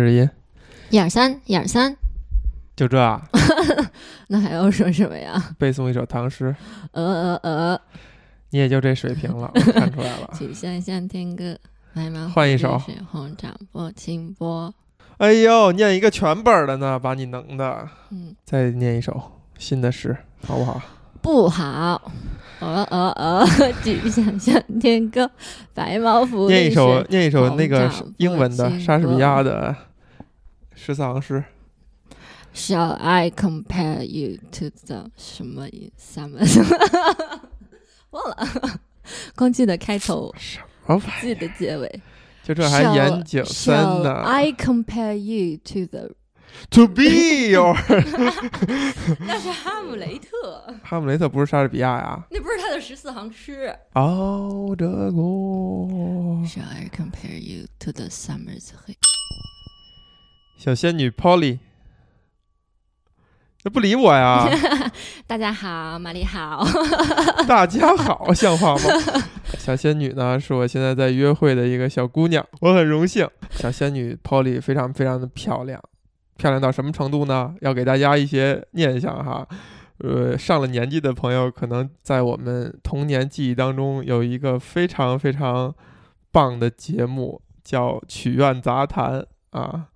试音，一二三，一二三，就这啊？那还要说什么呀？背诵一首唐诗，呃呃呃，你也就这水平了，我看出来了。曲项向天歌，白马换一首水红掌拨清波。哎呦，念一个全本的呢，把你能的。嗯，再念一首新的诗，好不好？不好。呃呃呃，只想向天歌，白毛浮念一。首念一首那个英文的拨莎士比清亚的十四行诗。Shall I compare you to the 什么 summer？忘了，光记得开头，什么玩意记得结尾。就这还严谨森 Shall 呢 I compare you to the？？To be your 那是哈姆雷特，哈姆雷特不是莎士比亚呀？那不是他的十四行诗。熬着过。Shall I compare you to the summer's heat？小仙女 Polly，那不理我呀？大家好，玛丽好。大家好，像话吗？小仙女呢，是我现在在约会的一个小姑娘，我很荣幸。小仙女 Polly 非常非常的漂亮，漂亮到什么程度呢？要给大家一些念想哈。呃，上了年纪的朋友，可能在我们童年记忆当中有一个非常非常棒的节目，叫《曲苑杂谈》啊。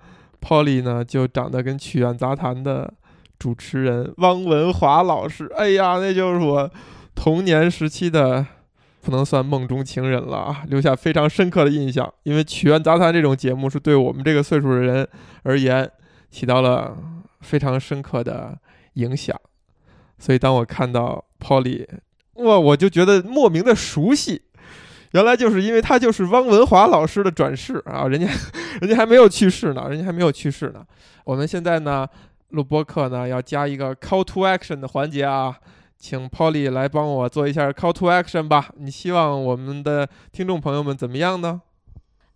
Polly 呢，就长得跟《曲苑杂谈》的主持人汪文华老师，哎呀，那就是我童年时期的，不能算梦中情人了啊，留下非常深刻的印象。因为《曲苑杂谈》这种节目是对我们这个岁数的人而言起到了非常深刻的影响，所以当我看到 Polly，哇，我就觉得莫名的熟悉。原来就是因为他就是汪文华老师的转世啊，人家 人家还没有去世呢，人家还没有去世呢。我们现在呢录播课呢要加一个 call to action 的环节啊，请 Polly 来帮我做一下 call to action 吧。你希望我们的听众朋友们怎么样呢？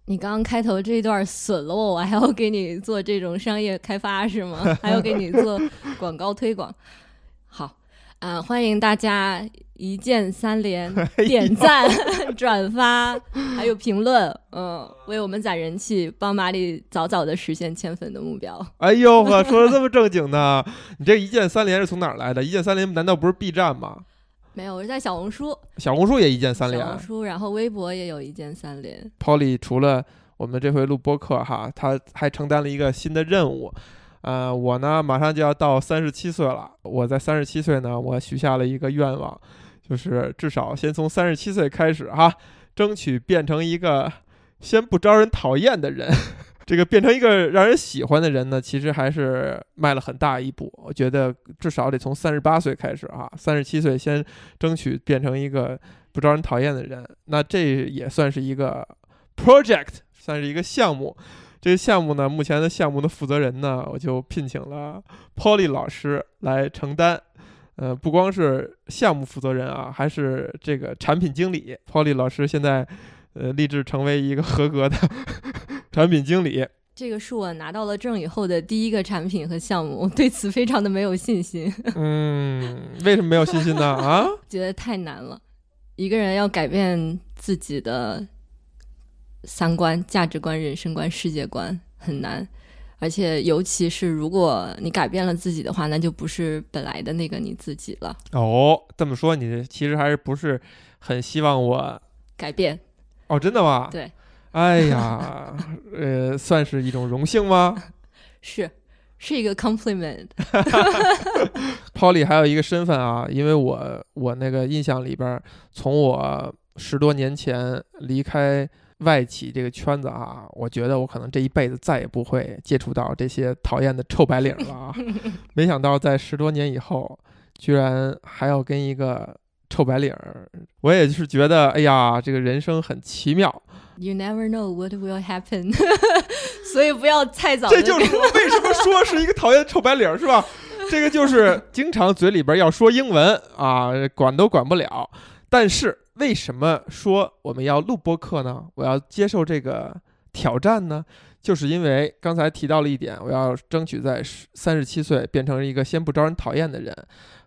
你刚刚开头这一段损了我，我还要给你做这种商业开发是吗？还要给你做广告推广。好，啊、欢迎大家一键三连，点赞、转发，还有评论，嗯，为我们攒人气，帮马里早早的实现千粉的目标。哎呦呵，说的这么正经呢？你这一键三连是从哪儿来的？一键三连难道不是 B 站吗？没有，我是在小红书，小红书也一键三连小。红书，然后微博也有一键三连。Polly 除了我们这回录播客哈，他还承担了一个新的任务。呃，我呢马上就要到三十七岁了。我在三十七岁呢，我许下了一个愿望，就是至少先从三十七岁开始哈，争取变成一个先不招人讨厌的人。这个变成一个让人喜欢的人呢，其实还是迈了很大一步。我觉得至少得从三十八岁开始啊，三十七岁先争取变成一个不招人讨厌的人。那这也算是一个 project，算是一个项目。这个项目呢，目前的项目的负责人呢，我就聘请了 Polly 老师来承担。呃，不光是项目负责人啊，还是这个产品经理。Polly 老师现在呃立志成为一个合格的 产品经理。这个是我拿到了证以后的第一个产品和项目，我对此非常的没有信心，嗯，为什么没有信心呢？啊，觉得太难了。一个人要改变自己的三观、价值观、人生观、世界观很难，而且尤其是如果你改变了自己的话，那就不是本来的那个你自己了。哦，这么说你其实还是不是很希望我？改变，哦，真的吗？对。哎呀，呃，算是一种荣幸吗？是是一个 compliment。Polly 还有一个身份啊，因为我我那个印象里边儿，从我十多年前离开外企这个圈子啊，我觉得我可能这一辈子再也不会接触到这些讨厌的臭白领了啊。没想到在十多年以后，居然还要跟一个臭白领儿，我也是觉得，哎呀，这个人生很奇妙。You never know what will happen，所以不要太早这就是我为什么说是一个讨厌的臭白领儿，是吧？这个就是经常嘴里边要说英文啊，管都管不了。但是为什么说我们要录播课呢？我要接受这个挑战呢？就是因为刚才提到了一点，我要争取在三十七岁变成一个先不招人讨厌的人。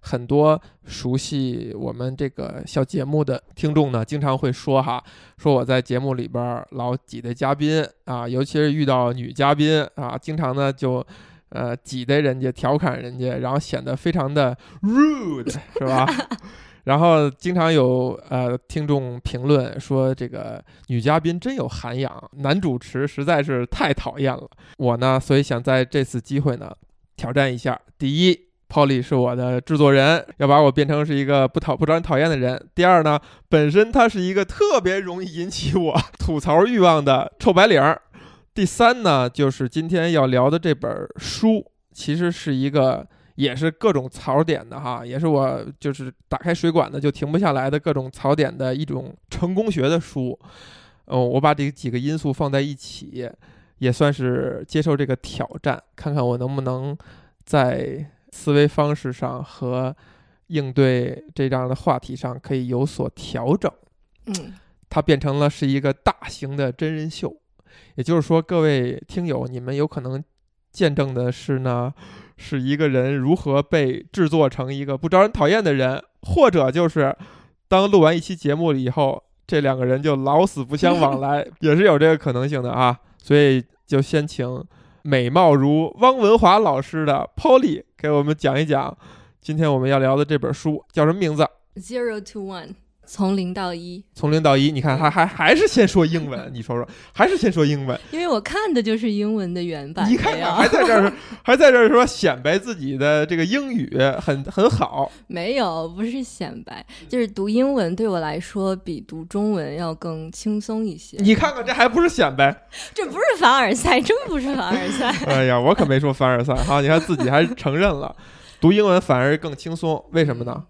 很多熟悉我们这个小节目的听众呢，经常会说哈，说我在节目里边老挤兑嘉宾啊，尤其是遇到女嘉宾啊，经常呢就呃挤兑人家、调侃人家，然后显得非常的 rude，是吧？然后经常有呃听众评论说，这个女嘉宾真有涵养，男主持实在是太讨厌了。我呢，所以想在这次机会呢挑战一下。第一，Polly 是我的制作人，要把我变成是一个不讨不招人讨厌的人。第二呢，本身他是一个特别容易引起我吐槽欲望的臭白领。第三呢，就是今天要聊的这本书，其实是一个。也是各种槽点的哈，也是我就是打开水管子就停不下来的各种槽点的一种成功学的书。哦，我把这几个因素放在一起，也算是接受这个挑战，看看我能不能在思维方式上和应对这样的话题上可以有所调整。嗯，它变成了是一个大型的真人秀，也就是说，各位听友，你们有可能见证的是呢。是一个人如何被制作成一个不招人讨厌的人，或者就是当录完一期节目了以后，这两个人就老死不相往来，也是有这个可能性的啊。所以就先请美貌如汪文华老师的 Polly 给我们讲一讲，今天我们要聊的这本书叫什么名字？Zero to One。从零到一，从零到一，你看还还还是先说英文，你说说，还是先说英文，因为我看的就是英文的原版。你看看，还在这儿，还在这儿说显摆自己的这个英语很很好。没有，不是显摆，就是读英文对我来说比读中文要更轻松一些。你看看，这还不是显摆？这不是凡尔赛，真不是凡尔赛。哎呀，我可没说凡尔赛哈，你看自己还承认了，读英文反而更轻松，为什么呢？嗯，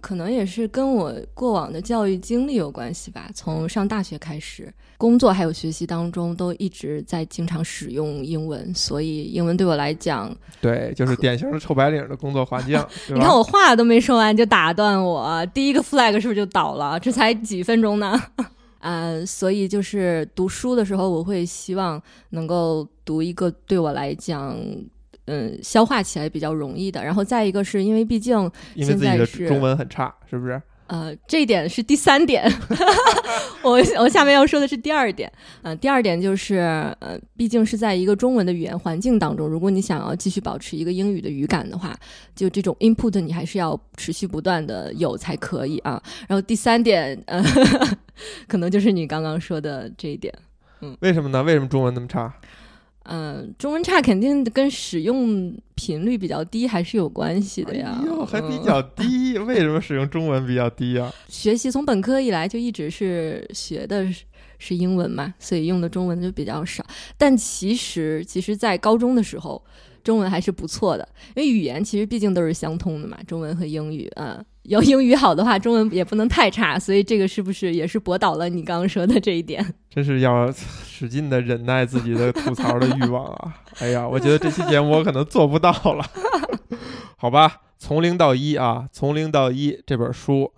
可能也是跟我过往的教育经历有关系吧。从上大学开始，工作还有学习当中，都一直在经常使用英文，所以英文对我来讲，对，就是典型的臭白领的工作环境。你看我话都没说完就打断我，第一个 flag 是不是就倒了？这才几分钟呢？嗯，所以就是读书的时候，我会希望能够读一个对我来讲。嗯，消化起来比较容易的。然后再一个是因为毕竟因为自己的中文很差，是不是？呃，这一点是第三点。我我下面要说的是第二点。嗯，第二点就是，呃，毕竟是在一个中文的语言环境当中，如果你想要继续保持一个英语的语感的话，就这种 input 你还是要持续不断的有才可以啊。然后第三点，呃，可能就是你刚刚说的这一点。嗯，为什么呢？为什么中文那么差？嗯，中文差肯定跟使用频率比较低还是有关系的呀。哟，还比较低，为什么使用中文比较低啊？学习从本科以来就一直是学的是英文嘛，所以用的中文就比较少。但其实，其实，在高中的时候，中文还是不错的，因为语言其实毕竟都是相通的嘛，中文和英语啊。要英语好的话，中文也不能太差，所以这个是不是也是驳倒了你刚刚说的这一点？真是要使劲的忍耐自己的吐槽的欲望啊！哎呀，我觉得这期节目我可能做不到了。好吧，从零到一啊，从零到一这本书，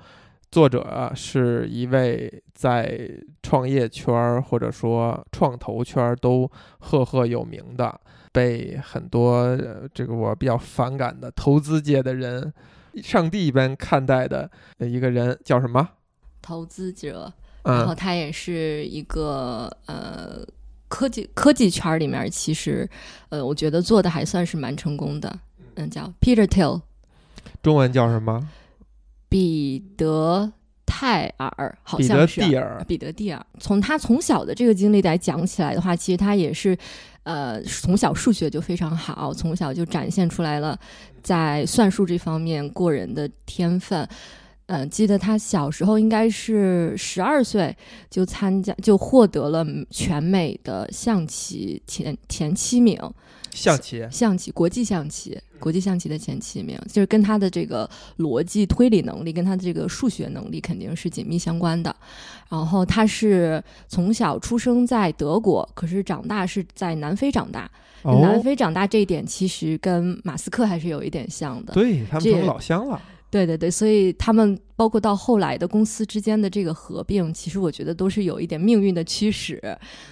作者是一位在创业圈或者说创投圈都赫赫有名的，被很多这个我比较反感的投资界的人。上帝一般看待的一个人叫什么？投资者，然后他也是一个呃科技科技圈里面，其实呃我觉得做的还算是蛮成功的。嗯，叫 Peter Thiel，中文叫什么？彼得泰尔，好像是彼得蒂尔。彼得蒂尔。从他从小的这个经历来讲起来的话，其实他也是。呃，从小数学就非常好，从小就展现出来了在算术这方面过人的天分。嗯，记得他小时候应该是十二岁就参加，就获得了全美的象棋前前七名。象棋，象棋，国际象棋，国际象棋的前七名，就是跟他的这个逻辑推理能力，跟他的这个数学能力肯定是紧密相关的。然后他是从小出生在德国，可是长大是在南非长大。南非长大这一点其实跟马斯克还是有一点像的。对他们成老乡了。对对对，所以他们包括到后来的公司之间的这个合并，其实我觉得都是有一点命运的驱使。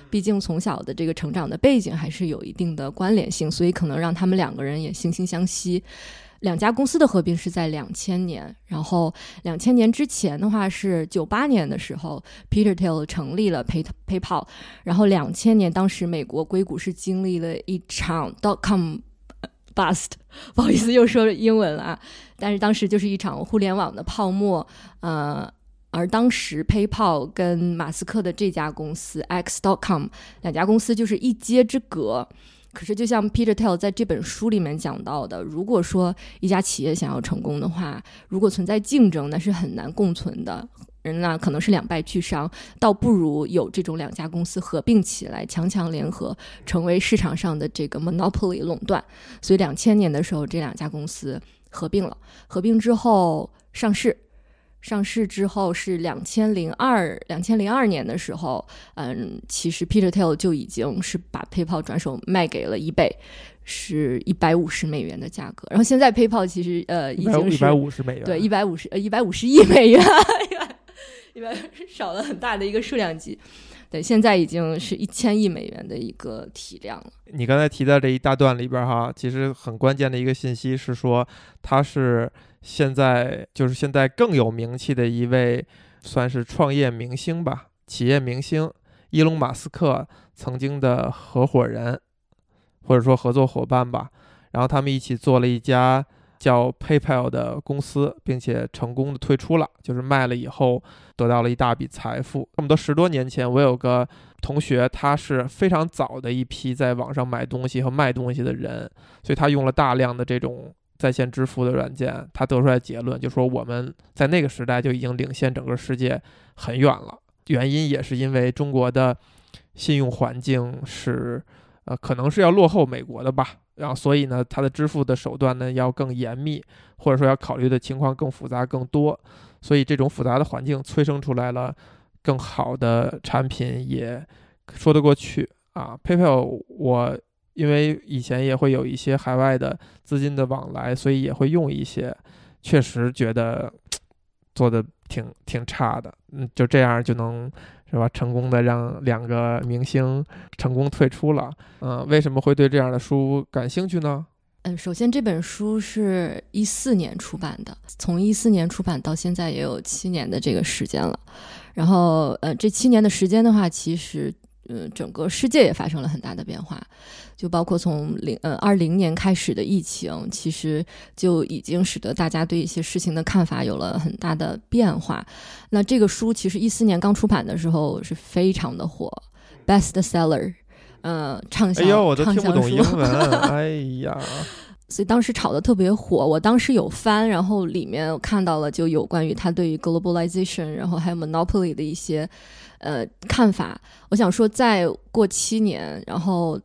毕竟从小的这个成长的背景还是有一定的关联性，所以可能让他们两个人也惺惺相惜。两家公司的合并是在两千年，然后两千年之前的话是九八年的时候，Peter Thiel 成立了 Pay PayPal，然后两千年当时美国硅谷是经历了一场 dot com bust，不好意思又说英文了啊。但是当时就是一场互联网的泡沫，呃，而当时 PayPal 跟马斯克的这家公司 X.com 两家公司就是一街之隔。可是，就像 Peter Thiel 在这本书里面讲到的，如果说一家企业想要成功的话，如果存在竞争，那是很难共存的。人呢，可能是两败俱伤，倒不如有这种两家公司合并起来，强强联合，成为市场上的这个 monopoly 垄断。所以，两千年的时候，这两家公司。合并了，合并之后上市，上市之后是两千零二两千零二年的时候，嗯，其实 Peter Thiel 就已经是把 PayPal 转手卖给了 eBay，是一百五十美元的价格。然后现在 PayPal 其实呃已经是一百五十美元，对，一百五十呃一百五十亿美元，一百少了很大的一个数量级。对，现在已经是一千亿美元的一个体量了。你刚才提到这一大段里边哈，其实很关键的一个信息是说，他是现在就是现在更有名气的一位，算是创业明星吧，企业明星，伊隆马斯克曾经的合伙人，或者说合作伙伴吧。然后他们一起做了一家。叫 PayPal 的公司，并且成功的退出了，就是卖了以后得到了一大笔财富。差不多十多年前，我有个同学，他是非常早的一批在网上买东西和卖东西的人，所以他用了大量的这种在线支付的软件。他得出来结论，就说我们在那个时代就已经领先整个世界很远了。原因也是因为中国的信用环境是，呃，可能是要落后美国的吧。然后，所以呢，它的支付的手段呢要更严密，或者说要考虑的情况更复杂、更多。所以，这种复杂的环境催生出来了更好的产品，也说得过去啊。PayPal，我因为以前也会有一些海外的资金的往来，所以也会用一些，确实觉得 做的挺挺差的。嗯，就这样就能。是吧？成功的让两个明星成功退出了。嗯，为什么会对这样的书感兴趣呢？嗯，首先这本书是一四年出版的，从一四年出版到现在也有七年的这个时间了。然后，呃，这七年的时间的话，其实。嗯，整个世界也发生了很大的变化，就包括从零呃二零年开始的疫情，其实就已经使得大家对一些事情的看法有了很大的变化。那这个书其实一四年刚出版的时候是非常的火，best seller，呃，畅销。哎呦，我都听不懂英文，哎呀，所以当时炒的特别火。我当时有翻，然后里面看到了就有关于他对于 globalization，然后还有 monopoly 的一些。呃，看法，我想说，再过七年，然后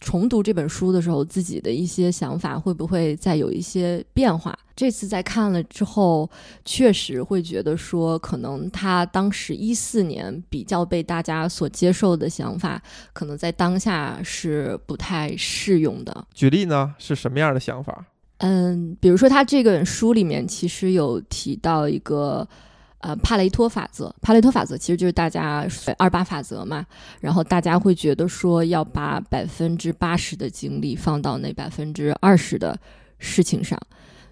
重读这本书的时候，自己的一些想法会不会再有一些变化？这次在看了之后，确实会觉得说，可能他当时一四年比较被大家所接受的想法，可能在当下是不太适用的。举例呢，是什么样的想法？嗯，比如说他这本书里面其实有提到一个。呃，帕雷托法则，帕雷托法则其实就是大家二八法则嘛。然后大家会觉得说，要把百分之八十的精力放到那百分之二十的事情上。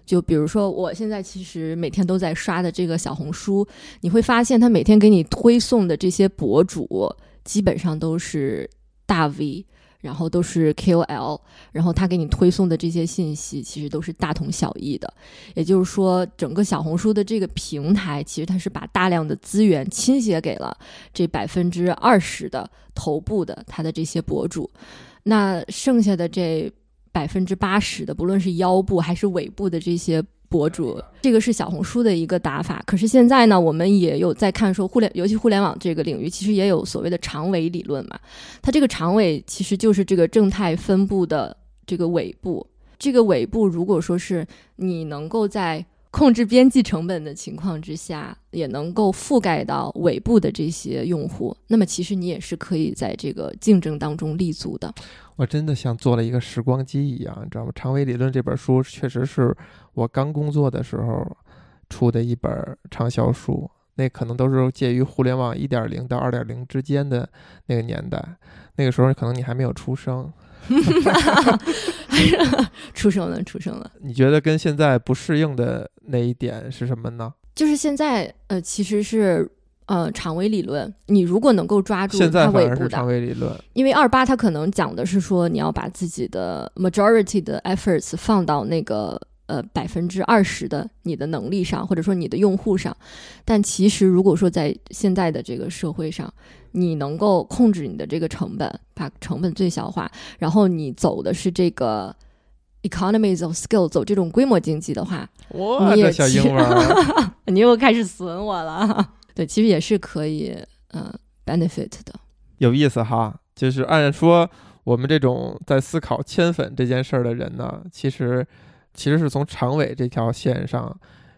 就比如说，我现在其实每天都在刷的这个小红书，你会发现，他每天给你推送的这些博主，基本上都是大 V。然后都是 KOL，然后他给你推送的这些信息其实都是大同小异的，也就是说，整个小红书的这个平台其实它是把大量的资源倾斜给了这百分之二十的头部的他的这些博主，那剩下的这百分之八十的，不论是腰部还是尾部的这些。博主，这个是小红书的一个打法。可是现在呢，我们也有在看说互联，尤其互联网这个领域，其实也有所谓的长尾理论嘛。它这个长尾其实就是这个正态分布的这个尾部。这个尾部，如果说是你能够在控制边际成本的情况之下，也能够覆盖到尾部的这些用户，那么其实你也是可以在这个竞争当中立足的。我真的像做了一个时光机一样，你知道吗？长尾理论这本书确实是我刚工作的时候出的一本畅销书，那可能都是介于互联网一点零到二点零之间的那个年代，那个时候可能你还没有出生。出生了，出生了。你觉得跟现在不适应的那一点是什么呢？就是现在，呃，其实是呃长尾理论。你如果能够抓住现在它尾部反而是长，尾理论，因为二八它可能讲的是说你要把自己的 majority 的 efforts 放到那个呃百分之二十的你的能力上，或者说你的用户上。但其实如果说在现在的这个社会上，你能够控制你的这个成本，把成本最小化，然后你走的是这个 economies of scale，走这种规模经济的话，哇，你也这小其英文，你又开始损我了。对，其实也是可以，嗯、benefit 的。有意思哈。就是按说我们这种在思考圈粉这件事儿的人呢，其实其实是从长尾这条线上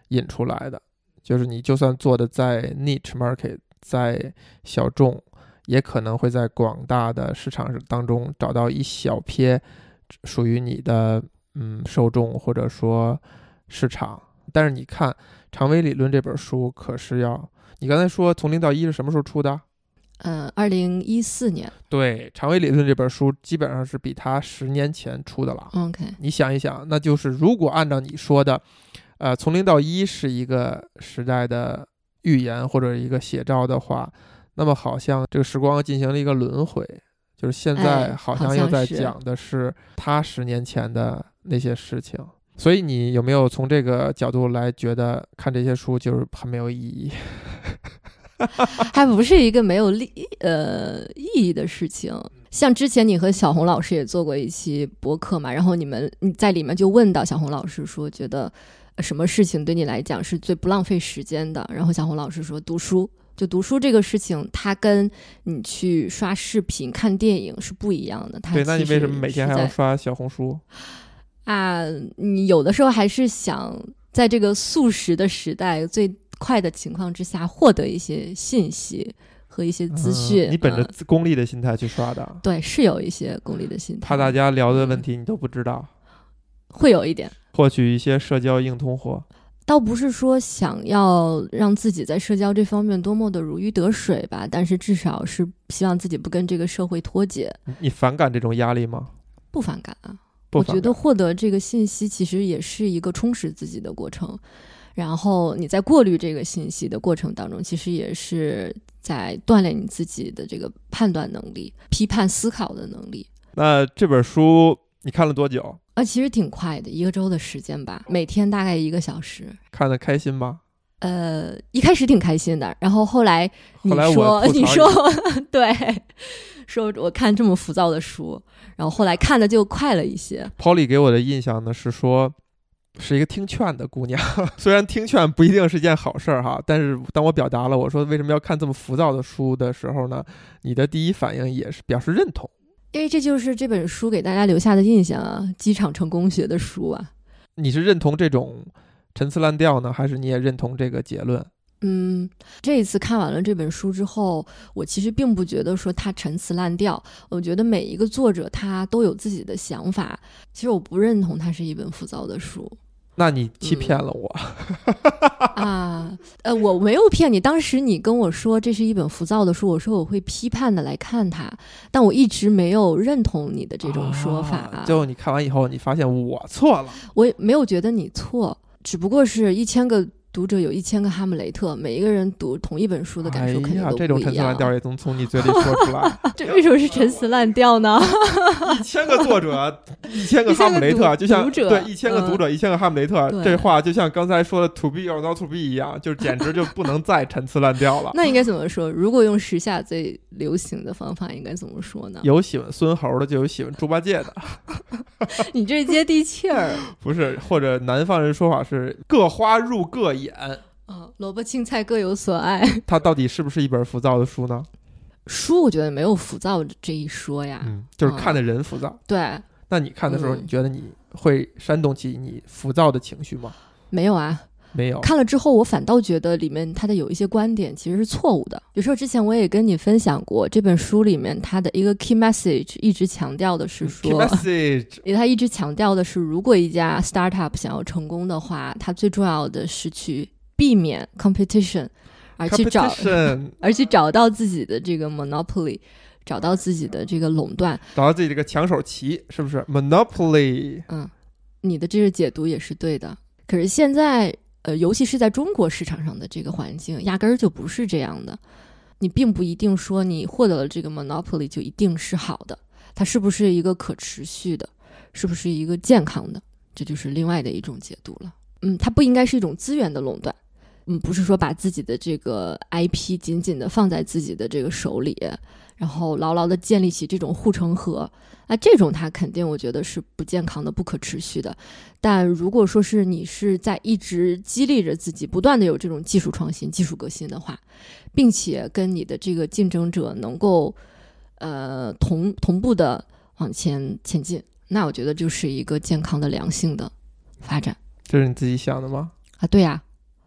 引出来的。就是你就算做的再 niche market，再小众，也可能会在广大的市场当中找到一小撇属于你的嗯受众或者说市场。但是你看《长尾理论》这本书，可是要你刚才说从零到一是什么时候出的？嗯，二零一四年对，《长尾理论》这本书基本上是比他十年前出的了。，OK，你想一想，那就是如果按照你说的，呃，从零到一是一个时代的预言或者一个写照的话，那么好像这个时光进行了一个轮回，就是现在好像又在讲的是他十年前的那些事情。所以你有没有从这个角度来觉得看这些书就是很没有意义？还不是一个没有利呃意义的事情。像之前你和小红老师也做过一期博客嘛，然后你们你在里面就问到小红老师说，觉得呃什么事情对你来讲是最不浪费时间的？然后小红老师说读书。就读书这个事情，它跟你去刷视频、看电影是不一样的。它对，那你为什么每天还要刷小红书？啊，你有的时候还是想在这个速食的时代最快的情况之下获得一些信息和一些资讯。嗯你本着功利的心态去刷的，对是有一些功利的心态，怕大家聊的问嗯题你都不知道，会有一点。获取一些社交硬通货。倒不是说想要让自己在社交这方面多么的如鱼得水吧，但是至少是希望自己不跟这个社会脱节，你你反感这种压力吗？不反感啊。我觉得获得这个信息其实也是一个充实自己的过程，然后你在过滤这个信息的过程当中，其实也是在锻炼你自己的这个判断能力、批判思考的能力。那这本书你看了多久？啊，其实挺快的，一个周的时间吧，每天大概一个小时。看得开心吗？呃，一开始挺开心的，然后后来你说 你说对，说我看这么浮躁的书，然后后来看的就快了一些。Polly 给我的印象呢是说，是一个听劝的姑娘。虽然听劝不一定是件好事儿哈，但是当我表达了我说为什么要看这么浮躁的书的时候呢，你的第一反应也是表示认同。因为这就是这本书给大家留下的印象啊，机场成功学的书啊。你是认同这种陈词滥调呢，还是你也认同这个结论？嗯，这一次看完了这本书之后，我其实并不觉得说它陈词滥调，我觉得每一个作者他都有自己的想法。其实我不认同它是一本浮躁的书那你欺骗了我。啊。呃，我没有骗你，当时你跟我说这是一本浮躁的书，我说我会批判的来看它，但我一直没有认同你的这种说法。啊最后你看完以后，你发现我错了。我也没有觉得你错，只不过是一千个读者有一千个哈姆雷特，每一个人读同一本书的感受肯定都这种不一样。陈词滥调也能从你嘴里说出来。这为什么是陈词滥调呢？一千个作者，一千个哈姆雷特，就像读者对一千个嗯读者，一千个哈姆雷特，这话就像刚才说的 “to be or not to be” 一样，就简直就不能再陈词滥调了。那应该怎么说？如果用时下最流行的方法，应该怎么说呢？有喜欢孙猴的，就有喜欢猪八戒的，你这接地气儿不是？或者南方人说法是“各花入各眼啊！萝卜青菜各有所爱。”，它到底是不是一本浮躁的书呢？书我觉得没有浮躁这一说呀。嗯，就是看的人浮躁。对，那你看的时候，嗯你觉得你会煽动起你浮躁的情绪吗？没有啊。没有。看了之后，我反倒觉得里面他的有一些观点其实是错误的。比如说，之前我也跟你分享过，这本书里面他的一个 key message 一直强调的是 Key 说，message，他一直强调的是，如果一家 startup 想要成功的话，它最重要的是去避免 competition，而去找 而去找到自己的这个 monopoly，找到自己的这个垄断。找到自己这个抢手棋，是不是？Monopoly，嗯，你的这个解读也是对的。可是现在，呃，尤其是在中国市场上的这个环境，压根儿就不是这样的。你并不一定说你获得了这个 monopoly 就一定是好的，它是不是一个可持续的，是不是一个健康的，这就是另外的一种解读了。嗯，它不应该是一种资源的垄断。嗯，不是说把自己的这个 IP 紧紧的放在自己的这个手里，然后牢牢的建立起这种护城河。那这种它肯定我觉得是不健康的、不可持续的。但如果说是你是在一直激励着自己，不断的有这种技术创新、技术革新的话，并且跟你的这个竞争者能够呃同同步的往前前进，那我觉得就是一个健康的、良性的发展这是你自己想的吗？啊。对呀、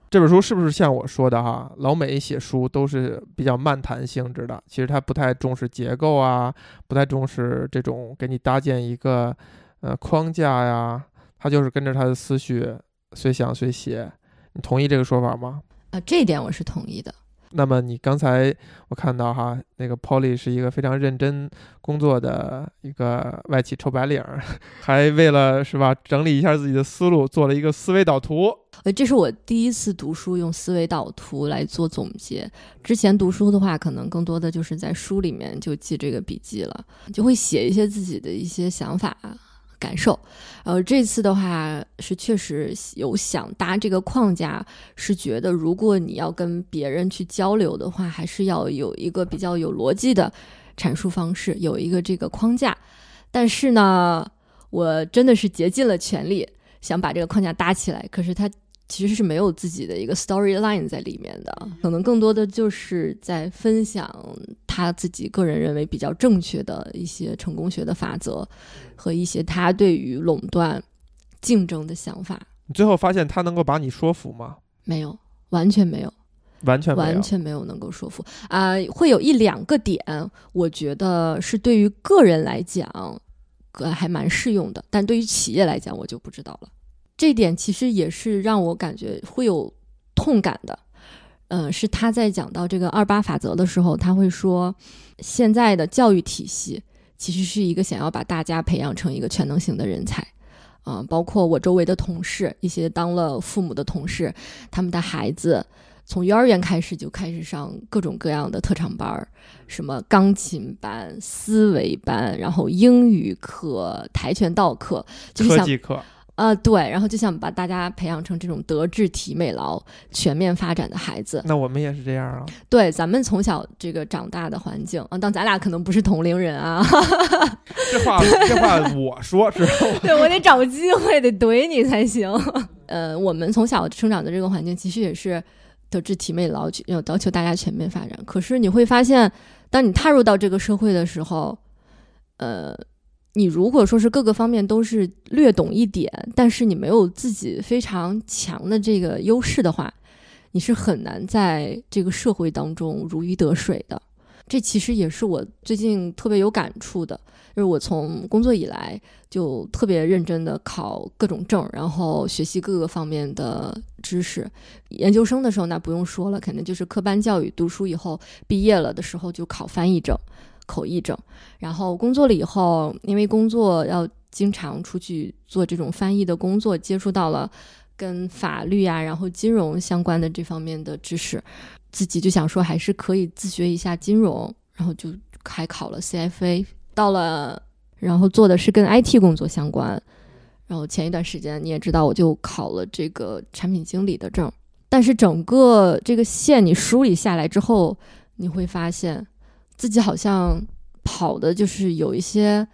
这本书是不是像我说的哈？老美写书都是比较漫谈性质的，其实他不太重视结构啊，不太重视这种给你搭建一个呃框架呀，他就是跟着他的思绪随想随写。你同意这个说法吗？啊，这一点我是同意的。那么你刚才我看到哈，那个 Polly 是一个非常认真工作的一个外企臭白领儿，还为了是吧整理一下自己的思路，做了一个思维导图。呃，这是我第一次读书用思维导图来做总结。之前读书的话，可能更多的就是在书里面就记这个笔记了，就会写一些自己的一些想法、感受。呃，这次的话是确实有想搭这个框架，是觉得如果你要跟别人去交流的话，还是要有一个比较有逻辑的阐述方式，有一个这个框架。但是呢，我真的是竭尽了全力想把这个框架搭起来，可是它其实是没有自己的一个 storyline 在里面的，可能更多的就是在分享他自己个人认为比较正确的一些成功学的法则和一些他对于垄断竞争的想法。你最后发现他能够把你说服吗？没有，完全没有，完全完。全没有能够说服啊、会有一两个点，我觉得是对于个人来讲，呃，还蛮适用的，但对于企业来讲，我就不知道了。这点其实也是让我感觉会有痛感的。嗯，是他在讲到这个二八法则的时候，他会说，现在的教育体系其实是一个想要把大家培养成一个全能型的人才。啊、包括我周围的同事，一些当了父母的同事，他们的孩子从幼儿园开始就开始上各种各样的特长班儿，什么钢琴班、思维班，然后英语课、跆拳道课，就是想科技课，啊、对，然后就想把大家培养成这种德智体美劳全面发展的孩子。那我们也是这样啊。对，咱们从小这个长大的环境啊，当咱俩可能不是同龄人啊，这话 这话我说知道吗？对我得找机会得怼你才行。呃，我们从小生长的这个环境，其实也是德智体美劳要要求大家全面发展。可是你会发现，当你踏入到这个社会的时候，呃，你如果说是各个方面都是略懂一点，但是你没有自己非常强的这个优势的话，你是很难在这个社会当中如鱼得水的。这其实也是我最近特别有感触的，就是我从工作以来就特别认真的考各种证，然后学习各个方面的知识。研究生的时候那不用说了，肯定就是科班教育，读书以后毕业了的时候就考翻译证、口译证。然后工作了以后，因为工作要经常出去做这种翻译的工作，接触到了跟法律啊，然后金融相关的这方面的知识，自己就想说还是可以自学一下金融，然后就还考了 CFA，到了然后做的是跟 IT 工作相关。然后前一段时间你也知道，我就考了这个产品经理的证。但是整个这个线你梳理下来之后，你会发现自己好像跑的就是有一些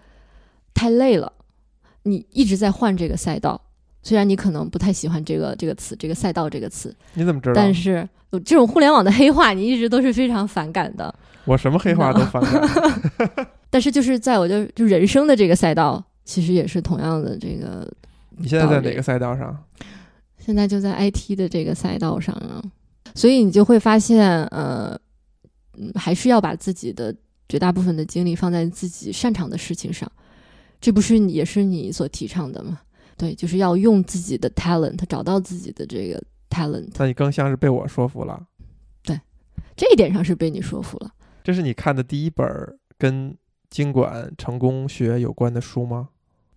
太累了。你一直在换这个赛道，虽然你可能不太喜欢这个这个词，这个赛道这个词，你怎么知道？但是这种互联网的黑话，你一直都是非常反感的。我什么黑话都反感。但是就是在我就就人生的这个赛道，其实也是同样的这个，你现在在哪个赛道上？现在就在 IT 的这个赛道上啊，所以你就会发现，呃，嗯还是要把自己的绝大部分的精力放在自己擅长的事情上，这不是也是你所提倡的吗？对，就是要用自己的 talent，找到自己的这个 talent。那你更像是被我说服了。对这一点上是被你说服了。这是你看的第一本跟经管成功学有关的书吗？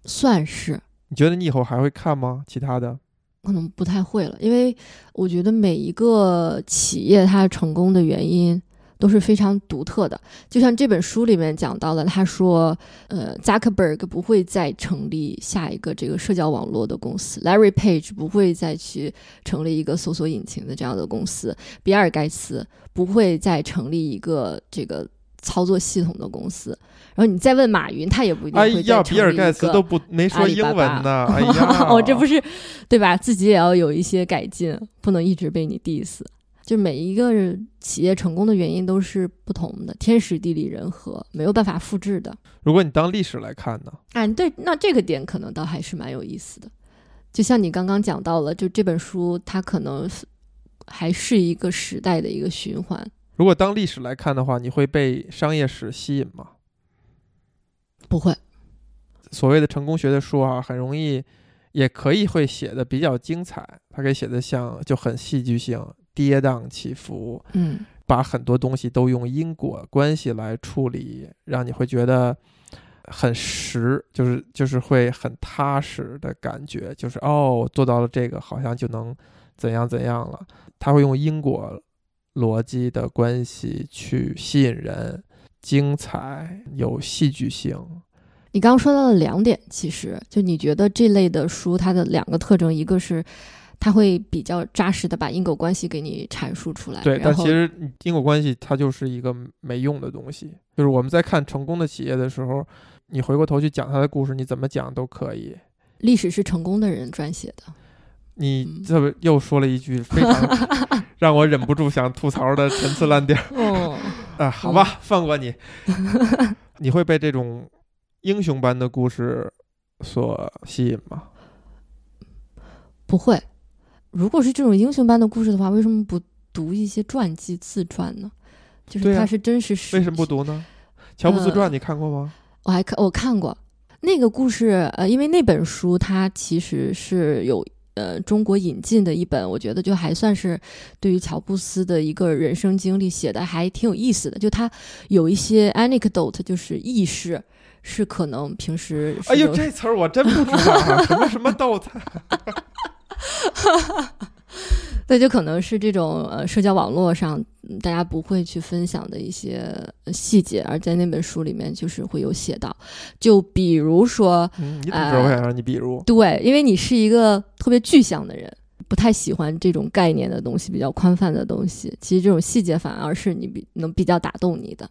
算是。你觉得你以后还会看吗？其他的？可能不太会了，因为我觉得每一个企业它成功的原因都是非常独特的。就像这本书里面讲到了，他说，呃，Zuckerberg 不会再成立下一个这个社交网络的公司，Larry Page 不会再去成立一个搜索引擎的这样的公司，比尔盖茨不会再成立一个这个操作系统的公司。然后你再问马云，他也不一定会哎呀，比尔盖茨都不没说英文呢，哎呀，哦，这不是对吧？自己也要有一些改进，不能一直被你 diss。就每一个企业成功的原因都是不同的，天时地利人和，没有办法复制的。如果你当历史来看呢？啊，对，那这个点可能倒还是蛮有意思的。就像你刚刚讲到了，就这本书它可能还是一个时代的一个循环。如果当历史来看的话，你会被商业史吸引吗？不会，所谓的成功学的书啊，很容易，也可以会写的比较精彩。它可以写的像就很戏剧性，跌宕起伏，嗯，把很多东西都用因果关系来处理，让你会觉得很实，就是就是会很踏实的感觉，就是哦，做到了这个，好像就能怎样怎样了。他会用因果逻辑的关系去吸引人。精彩有戏剧性。你刚刚说到了两点，其实就你觉得这类的书它的两个特征，一个是它会比较扎实的把因果关系给你阐述出来。对，但其实因果关系它就是一个没用的东西。就是我们在看成功的企业的时候，你回过头去讲他的故事，你怎么讲都可以。历史是成功的人撰写的。你这不又说了一句非常 让我忍不住想吐槽的陈词滥调。哦。啊，好吧，放过你。你会被这种英雄般的故事所吸引吗？不会。如果是这种英雄般的故事的话，为什么不读一些传记自传呢？就是它是真实为什么不读呢？乔布斯传你看过吗？我还看，我看过那个故事。呃，因为那本书它其实是有。呃，中国引进的一本，我觉得就还算是对于乔布斯的一个人生经历写的还挺有意思的。就他有一些 anecdote，就是轶事，是可能平时哎呦，这词儿我真不知道，什么什么逗 他。那就可能是这种呃社交网络上大家不会去分享的一些细节，而在那本书里面就是会有写到。就比如说，你怎么知道我想让你比如？对，因为你是一个特别具象的人，不太喜欢这种概念的东西，比较宽泛的东西。其实这种细节反而是你比能比较打动你的。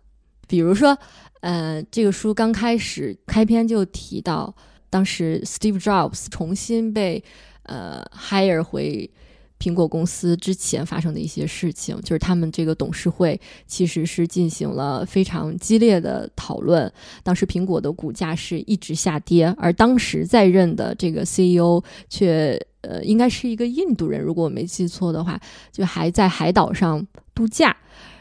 比如说，呃，这个书刚开始开篇就提到，当时 Steve Jobs 重新被呃 hire 回。苹果公司之前发生的一些事情，就是他们这个董事会其实是进行了非常激烈的讨论。当时苹果的股价是一直下跌，而当时在任的这个 CEO 却呃，应该是一个印度人，如果我没记错的话，就还在海岛上度假。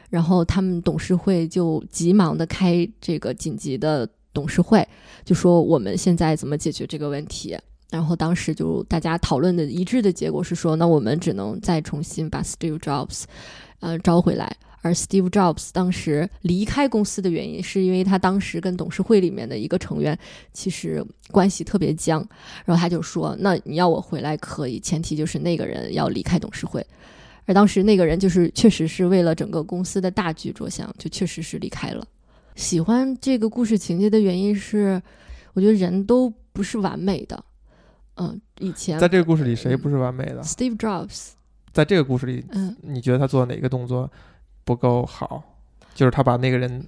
然后他们董事会就急忙的开这个紧急的董事会，就说我们现在怎么解决这个问题。然后当时就大家讨论的一致的结果是说，那我们只能再重新把 Steve Jobs，呃招回来。而 Steve Jobs 当时离开公司的原因，是因为他当时跟董事会里面的一个成员其实关系特别僵。然后他就说，那你要我回来可以，前提就是那个人要离开董事会。而当时那个人就是确实是为了整个公司的大局着想，就确实是离开了。喜欢这个故事情节的原因是，我觉得人都不是完美的。嗯，以前在这个故事里，谁不是完美的？Steve Jobs。在这个故事里，嗯，你觉得他做哪个动作不够好？就是他把那个人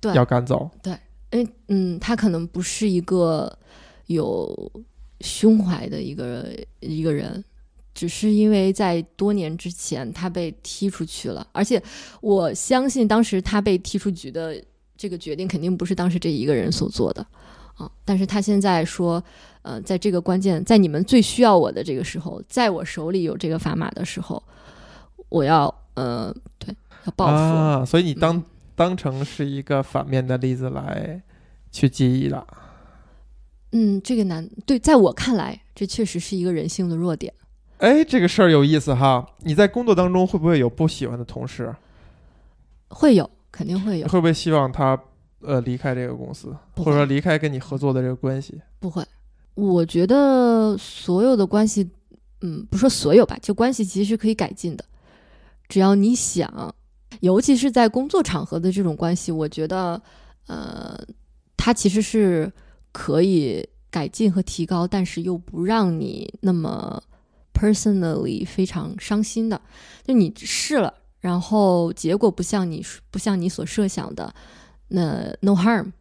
对要赶走。对，哎，嗯，他可能不是一个有胸怀的一个一个人，只是因为在多年之前他被踢出去了，而且我相信当时他被踢出局的这个决定肯定不是当时这一个人所做的。啊！但是他现在说，呃，在这个关键，在你们最需要我的这个时候，在我手里有这个砝码的时候，我要，呃，对，要报复。啊！所以你当当成是一个反面的例子来去记忆了。嗯，这个难对，在我看来，这确实是一个人性的弱点。哎，这个事儿有意思哈。你在工作当中会不会有不喜欢的同事？会有，肯定会有。会不会希望他呃离开这个公司，或者说离开跟你合作的这个关系？不会，我觉得所有的关系，嗯，不说所有吧，就关系其实是可以改进的，只要你想，尤其是在工作场合的这种关系，我觉得，呃，它其实是可以改进和提高，但是又不让你那么 personally 非常伤心的。就你试了，然后结果不像你不像你所设想的，那 no harm。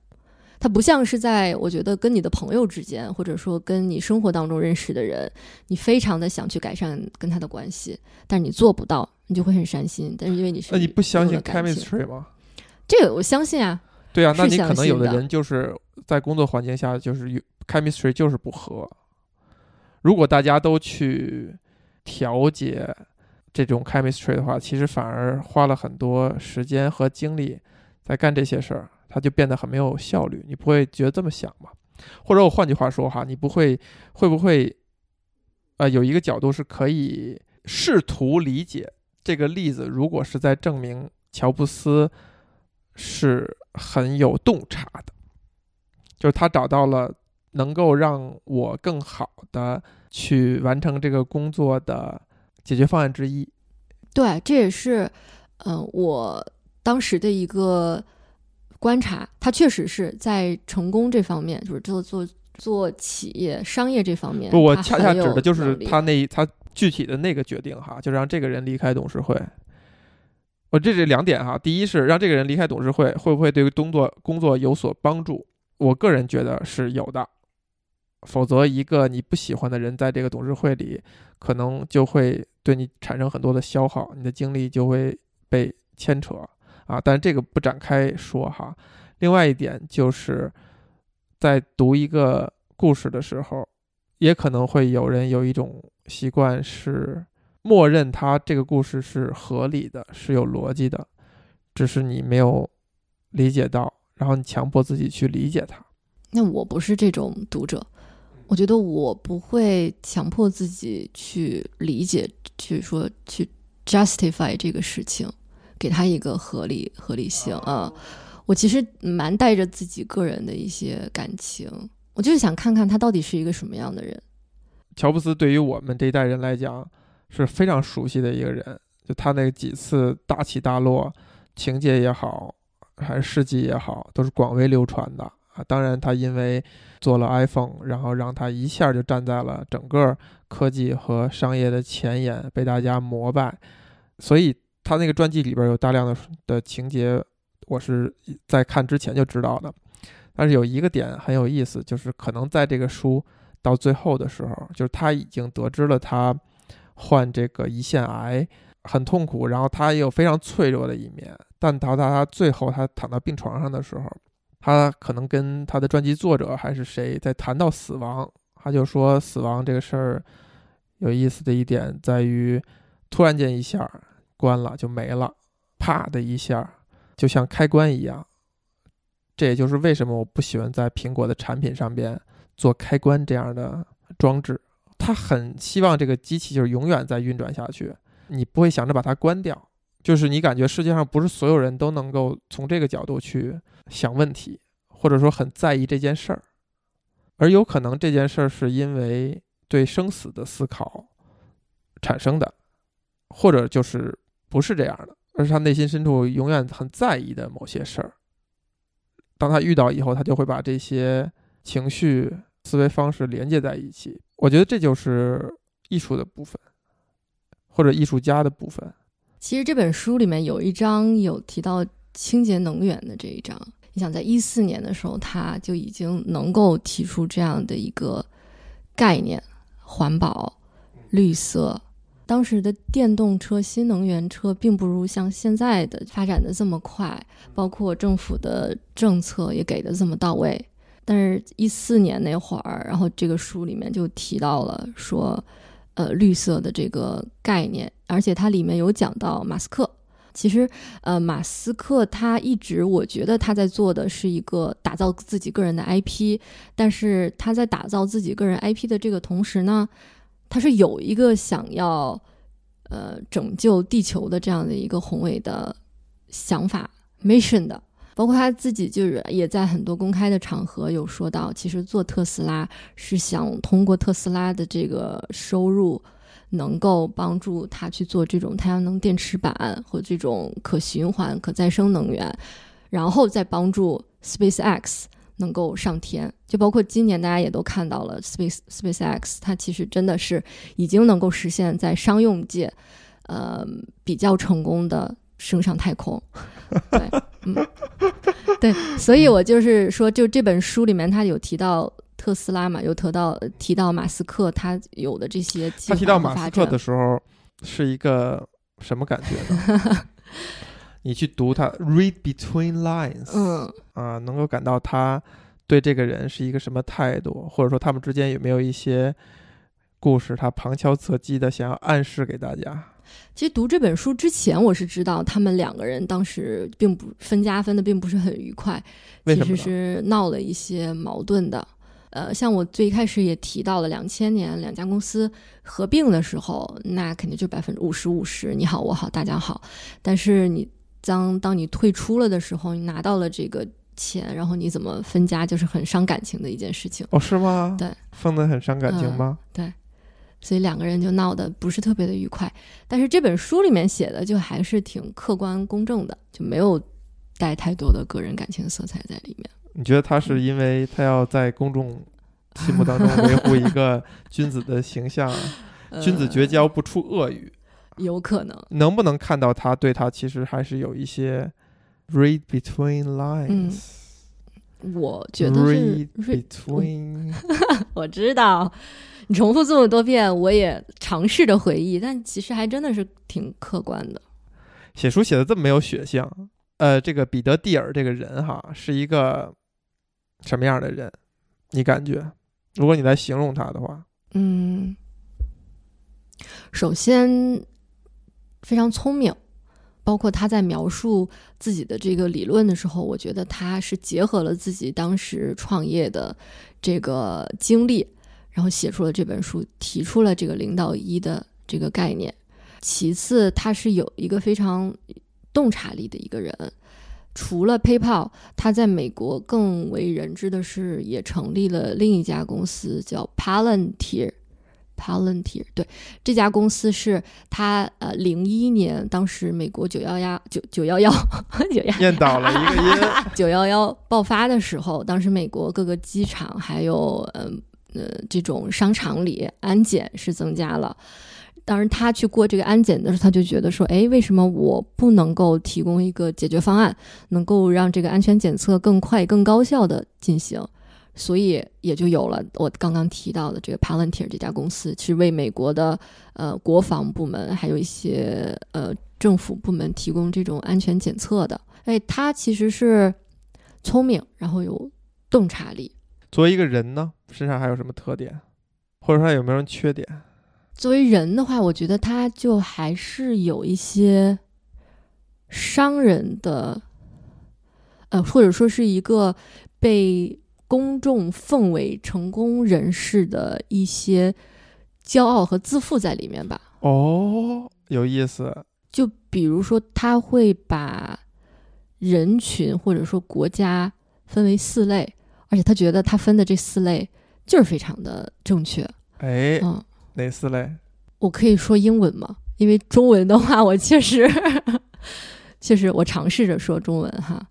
它不像是在我觉得跟你的朋友之间，或者说跟你生活当中认识的人，你非常的想去改善跟他的关系，但是你做不到，你就会很伤心。但是因为你是那你不相信 chemistry 吗？这个，我相信啊，对啊，那你可能有的人就是在工作环境下就是有 chemistry 就是不合。如果大家都去调节这种 chemistry 的话，其实反而花了很多时间和精力在干这些事儿，它就变得很没有效率。你不会觉得这么想吗？或者我换句话说哈，你不会会不会呃有一个角度是可以试图理解这个例子，如果是在证明乔布斯是很有洞察的，就是他找到了能够让我更好的去完成这个工作的解决方案之一。对，这也是，嗯、我当时的一个观察，他确实是在成功这方面，就是做做做企业商业这方面，不，我恰恰指的就是他那他具体的那个决定哈，就让这个人离开董事会。我这是两点哈，第一是让这个人离开董事会，会不会对工作工作有所帮助？我个人觉得是有的，否则一个你不喜欢的人在这个董事会里，可能就会对你产生很多的消耗，你的精力就会被牵扯啊。但是这个不展开说哈。另外一点就是在读一个故事的时候，也可能会有人有一种习惯是默认它这个故事是合理的，是有逻辑的，只是你没有理解到，然后你强迫自己去理解它。那我不是这种读者，我觉得我不会强迫自己去理解，去说去 justify 这个事情，给他一个合理合理性啊。我其实蛮带着自己个人的一些感情，我就是想看看他到底是一个什么样的人。乔布斯对于我们这一代人来讲是非常熟悉的一个人，就他那几次大起大落，情节也好，还是事迹也好，都是广为流传的啊。当然，他因为做了 iPhone，然后让他一下就站在了整个科技和商业的前沿，被大家膜拜。所以他那个传记里边有大量的的情节，我是在看之前就知道的。但是有一个点很有意思，就是可能在这个书到最后的时候，就是他已经得知了他患这个胰腺癌很痛苦，然后他也有非常脆弱的一面。但到他最后他躺到病床上的时候，他可能跟他的传记作者还是谁在谈到死亡，他就说死亡这个事儿有意思的一点在于，突然间一下关了就没了，啪的一下就像开关一样。这也就是为什么我不喜欢在苹果的产品上边做开关这样的装置。他很希望这个机器就是永远在运转下去，你不会想着把它关掉。就是你感觉世界上不是所有人都能够从这个角度去想问题，或者说很在意这件事儿，而有可能这件事儿是因为对生死的思考产生的，或者就是不是这样的，而是他内心深处永远很在意的某些事儿。当他遇到以后，他就会把这些情绪、思维方式连接在一起。我觉得这就是艺术的部分，或者艺术家的部分。其实这本书里面有一章有提到清洁能源的这一章。你想，在一四年的时候，他就已经能够提出这样的一个概念：环保、绿色。当时的电动车、新能源车并不如像现在的发展的这么快，包括政府的政策也给的这么到位。但是，一四年那会儿，然后这个书里面就提到了说，呃，绿色的这个概念，而且它里面有讲到马斯克。其实，呃，马斯克他一直我觉得他在做的是一个打造自己个人的 IP，但是他在打造自己个人 IP 的这个同时呢，他是有一个想要呃拯救地球的这样的一个宏伟的想法 mission 的。包括他自己就是也在很多公开的场合有说到，其实做特斯拉是想通过特斯拉的这个收入，能够帮助他去做这种太阳能电池板和这种可循环、可再生能源，然后再帮助 SpaceX 能够上天。就包括今年大家也都看到了，Space SpaceX 它其实真的是已经能够实现在商用界，呃，比较成功的升上太空。对，嗯，对，所以我就是说，就这本书里面，它有提到特斯拉嘛，有提到提到马斯克他有的这些他提到马斯克的时候是一个什么感觉呢？你去读他 read between lines，嗯啊，能够感到他对这个人是一个什么态度，或者说他们之间有没有一些故事，他旁敲侧击的想要暗示给大家。其实读这本书之前，我是知道他们两个人当时并不分家分的并不是很愉快，其实为什么？是闹了一些矛盾的。呃，像我最一开始也提到了，两千年两家公司合并的时候，那肯定就百分之五十五十，你好我好大家好。但是你当当你退出了的时候，你拿到了这个钱，然后你怎么分家，就是很伤感情的一件事情。哦，是吗？对，分得很伤感情嗯对？所以两个人就闹得不是特别的愉快。但是这本书里面写的就还是挺客观公正的，就没有带太多的个人感情色彩在里面。你觉得他是因为他要在公众 心目当中维护一个君子的形象，君子绝交不出恶语，呃有可能。能不能看到他对他其实还是有一些 read between lines？我觉得是 read between，我知道，你重复这么多遍，我也尝试着回忆，但其实还真的是挺客观的。写书写的这么没有血性。呃，这个彼得蒂尔这个人哈，是一个什么样的人？你感觉？如果你来形容他的话，嗯，首先非常聪明，包括他在描述自己的这个理论的时候，我觉得他是结合了自己当时创业的这个经历，然后写出了这本书，提出了这个领导一的这个概念。其次，他是有一个非常洞察力的一个人。除了 PayPal，他在美国更为人知的是，也成立了另一家公司，叫 Palantir。Palantir 对这家公司是他呃零一年当时美国九幺幺九九幺幺九幺念倒了一个音。九幺幺爆发的时候，当时美国各个机场还有嗯呃这种商场里安检是增加了。当时他去过这个安检的时候，他就觉得说，哎，为什么我不能够提供一个解决方案，能够让这个安全检测更快、更高效的进行？所以也就有了我刚刚提到的这个 Palantir 这家公司，是为美国的呃国防部门还有一些呃政府部门提供这种安全检测的。哎，他其实是聪明，然后有洞察力。作为一个人呢，身上还有什么特点，或者说有没有什么缺点？作为人的话，我觉得他就还是有一些商人的，呃，或者说是一个被公众奉为成功人士的一些骄傲和自负在里面吧。哦，有意思。就比如说，他会把人群或者说国家分为四类，而且他觉得他分的这四类就是非常的正确。哎，嗯，哪四类？我可以说英文吗？因为中文的话，我确实 确实我尝试着说中文哈。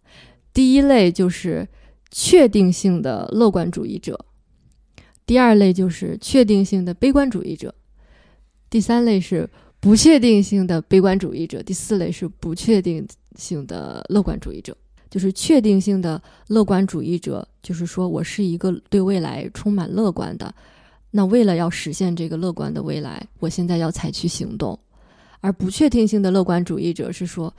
第一类就是确定性的乐观主义者，第二类就是确定性的悲观主义者，第三类是不确定性的悲观主义者，第四类是不确定性的乐观主义者。就是确定性的乐观主义者，就是说我是一个对未来充满乐观的。那为了要实现这个乐观的未来，我现在要采取行动。而不确定性的乐观主义者是说，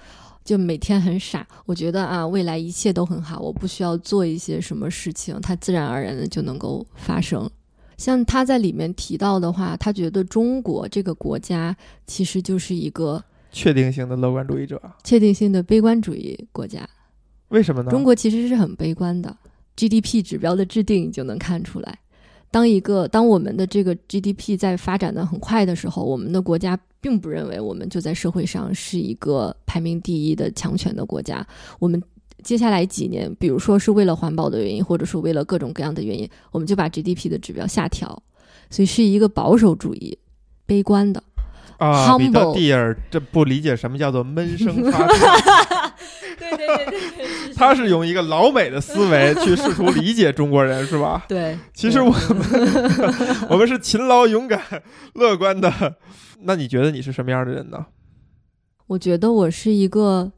就每天很傻，我觉得啊，未来一切都很好，我不需要做一些什么事情，它自然而然的就能够发生。像他在里面提到的话，他觉得中国这个国家其实就是一个确定性的乐观主义者。确定性的悲观主义国家。为什么呢？中国其实是很悲观的，GDP 指标的制定你就能看出来。当一个当我们的这个 GDP 在发展的很快的时候，我们的国家并不认为我们就在社会上是一个排名第一的强权的国家。我们接下来几年，比如说是为了环保的原因，或者说为了各种各样的原因，我们就把 GDP 的指标下调，所以是一个保守主义、悲观的。啊，彼得 Humble 蒂尔这不理解什么叫做闷声发大，对对对对对，他是用一个老美的思维去试图理解中国人，是吧？对。其实我们我们是勤劳、勇敢、乐观的。那你觉得你是什么样的人呢？我觉得我是一个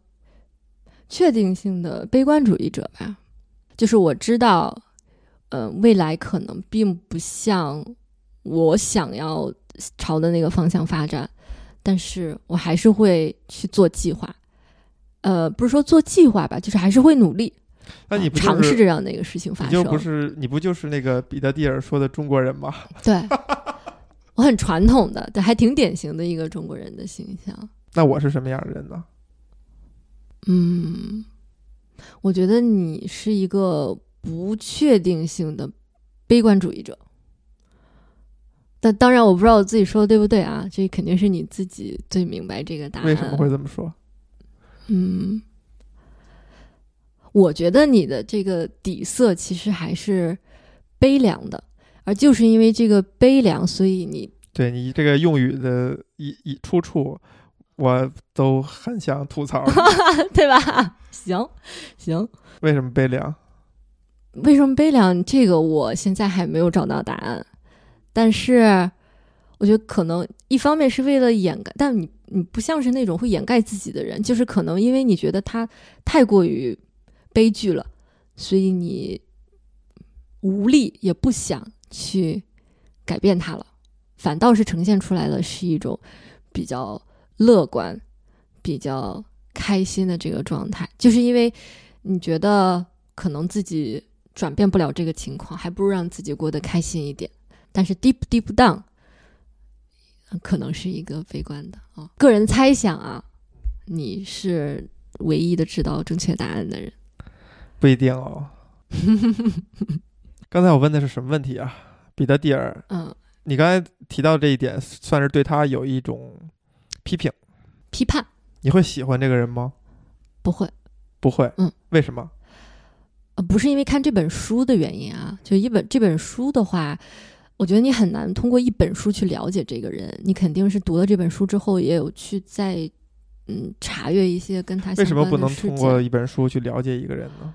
确定性的悲观主义者吧，就是我知道，呃，未来可能并不像我想要朝的那个方向发展，但是我还是会去做计划。呃，不是说做计划吧，就是还是会努力那你不就尝试是着让那个事情发生。你就不是你不就是那个彼得蒂尔说的中国人吗？对，我很传统的，对，还挺典型的一个中国人的形象。那我是什么样的人呢？嗯，我觉得你是一个不确定性的悲观主义者。但当然，我不知道我自己说的对不对啊，这肯定是你自己最明白这个答案。为什么会这么说？嗯，我觉得你的这个底色其实还是悲凉的，而就是因为这个悲凉，所以你对你这个用语的一一出处，我都很想吐槽。对吧？行行，为什么悲凉？为什么悲凉？这个我现在还没有找到答案，但是我觉得可能一方面是为了掩盖，但你你不像是那种会掩盖自己的人，就是可能因为你觉得他太过于悲剧了，所以你无力也不想去改变他了，反倒是呈现出来的是一种比较乐观、比较开心的这个状态，就是因为你觉得可能自己转变不了这个情况，还不如让自己过得开心一点。但是 deep deep down，可能是一个悲观的啊、个人猜想啊，你是唯一的知道正确答案的人。不一定哦。刚才我问的是什么问题啊？彼得蒂尔，嗯，你刚才提到这一点，算是对他有一种批评。批判你会喜欢这个人吗？不会，不会。嗯，为什么？呃，不是因为看这本书的原因啊，就一本这本书的话，我觉得你很难通过一本书去了解这个人，你肯定是读了这本书之后，也有去再嗯查阅一些跟他为什么不能通过。一本书去了解一个人呢？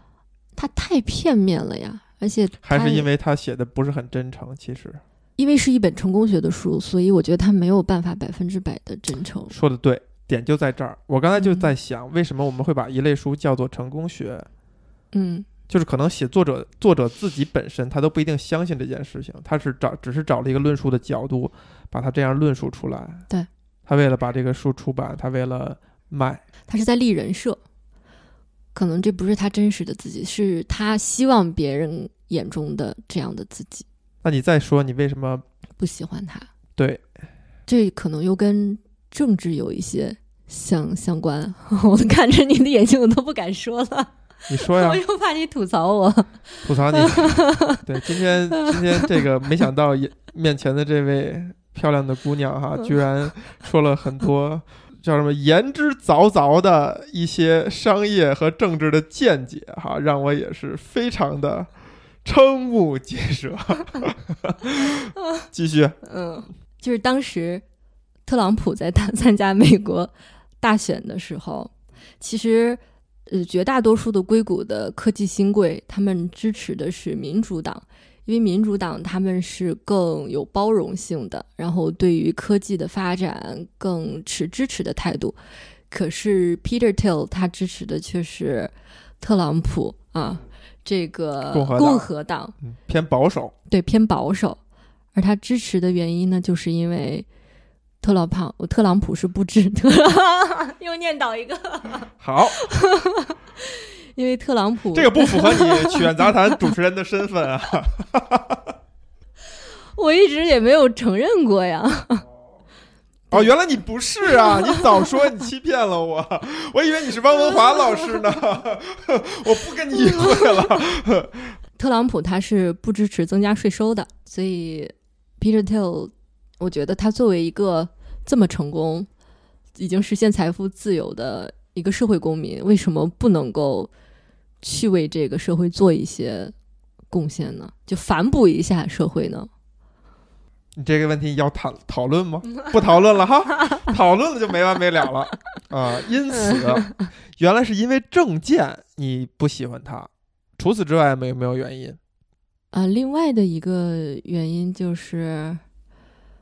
他太片面了呀，而且还是因为他写的不是很真诚？其实因为是一本成功学的书，所以我觉得他没有办法百分之百的真诚。说的对，点就在这儿。我刚才就嗯在想，为什么我们会把一类书叫做成功学？嗯就是可能写作者作者自己本身他都不一定相信这件事情，他是找只是找了一个论述的角度，把他这样论述出来。对，他为了把这个书出版，他为了卖，他是在立人设，可能这不是他真实的自己，是他希望别人眼中的这样的自己。那你再说你为什么不喜欢他，对？这可能又跟政治有一些相相关。我看着你的眼睛，我都不敢说了，你说呀 我，又怕你吐槽我。吐槽你。对，今天今天这个没想到也面前的这位漂亮的姑娘哈，居然说了很多叫什么言之凿凿的一些商业和政治的见解哈，让我也是非常的瞠目结舌。继续，嗯，就是当时特朗普在参参加美国大选的时候，其实呃绝大多数的硅谷的科技新贵，他们支持的是民主党，因为民主党他们是更有包容性的，然后对于科技的发展更持支持的态度。可是 Peter Thiel 他支持的却是特朗普啊，这个共和党共和党嗯偏保守，对偏保守，而他支持的原因呢，就是因为特朗普特朗普是不支特，又念叨一个，好，因为特朗普这个不符合你曲苑杂谈主持人的身份啊。我一直也没有承认过呀。哦，原来你不是啊！你早说，你欺骗了我，我以为你是汪文华老师呢。我不跟你一会了。特朗普他是不支持增加税收的，所以 Peter Thiel，我觉得他作为一个这么成功、已经实现财富自由的一个社会公民，为什么不能够去为这个社会做一些贡献呢？就反哺一下社会呢？你这个问题要讨讨论吗？不讨论了哈，讨论了就没完没了了啊！因此，原来是因为证件你不喜欢他，除此之外没有没有原因？啊，另外的一个原因就是，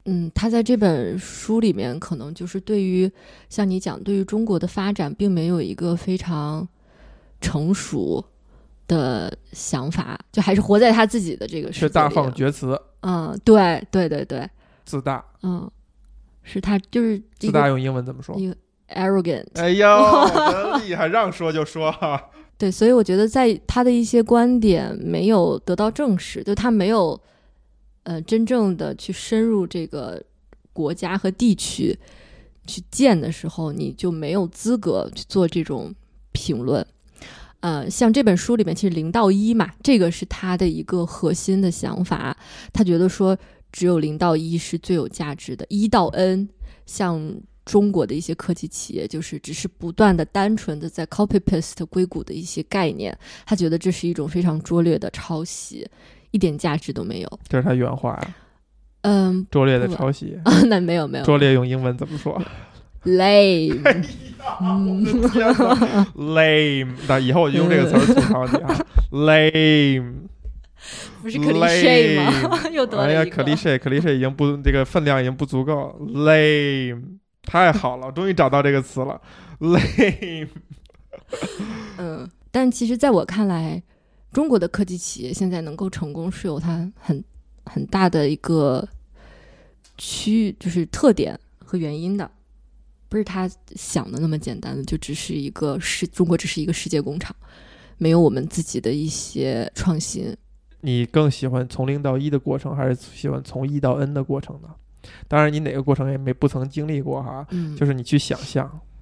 嗯，他在这本书里面可能就是对于像你讲，对于中国的发展，并没有一个非常成熟的想法，就还是活在他自己的这个世界是大放厥词，嗯，对对对对，自大，嗯，是他就是自大用英文怎么说？一个 arrogant，哎呦，真厉害，让说就说哈。对，所以我觉得在他的一些观点没有得到证实，就他没有呃真正的去深入这个国家和地区去见的时候，你就没有资格去做这种评论。呃，像这本书里面，其实零到一嘛，这个是他的一个核心的想法。他觉得说，只有零到一是最有价值的，一到 n，像中国的一些科技企业，就是只是不断的、单纯的在 copy paste 硅谷的一些概念，他觉得这是一种非常拙劣的抄袭，一点价值都没有。这是他原话呀，嗯，拙劣的抄袭。啊，那没有没有拙劣用英文怎么说，lame，我的天哪，lame！那以后我就用这个词儿吐槽你啊，lame。不是 cliche 吗？又多哎呀了一个。，cliche，cliche 已经不这个分量已经不足够，lame，太好了，终于找到这个词了，lame。嗯，但其实在我看来，中国的科技企业现在能够成功，是有它很很大的一个区，就是特点和原因的，不是他想的那么简单的，就只是一个世中国只是一个世界工厂，没有我们自己的一些创新。你更喜欢从零到一的过程，还是喜欢从一到 n 的过程呢？当然，你哪个过程也没不曾经历过哈，嗯，就是你去想象，我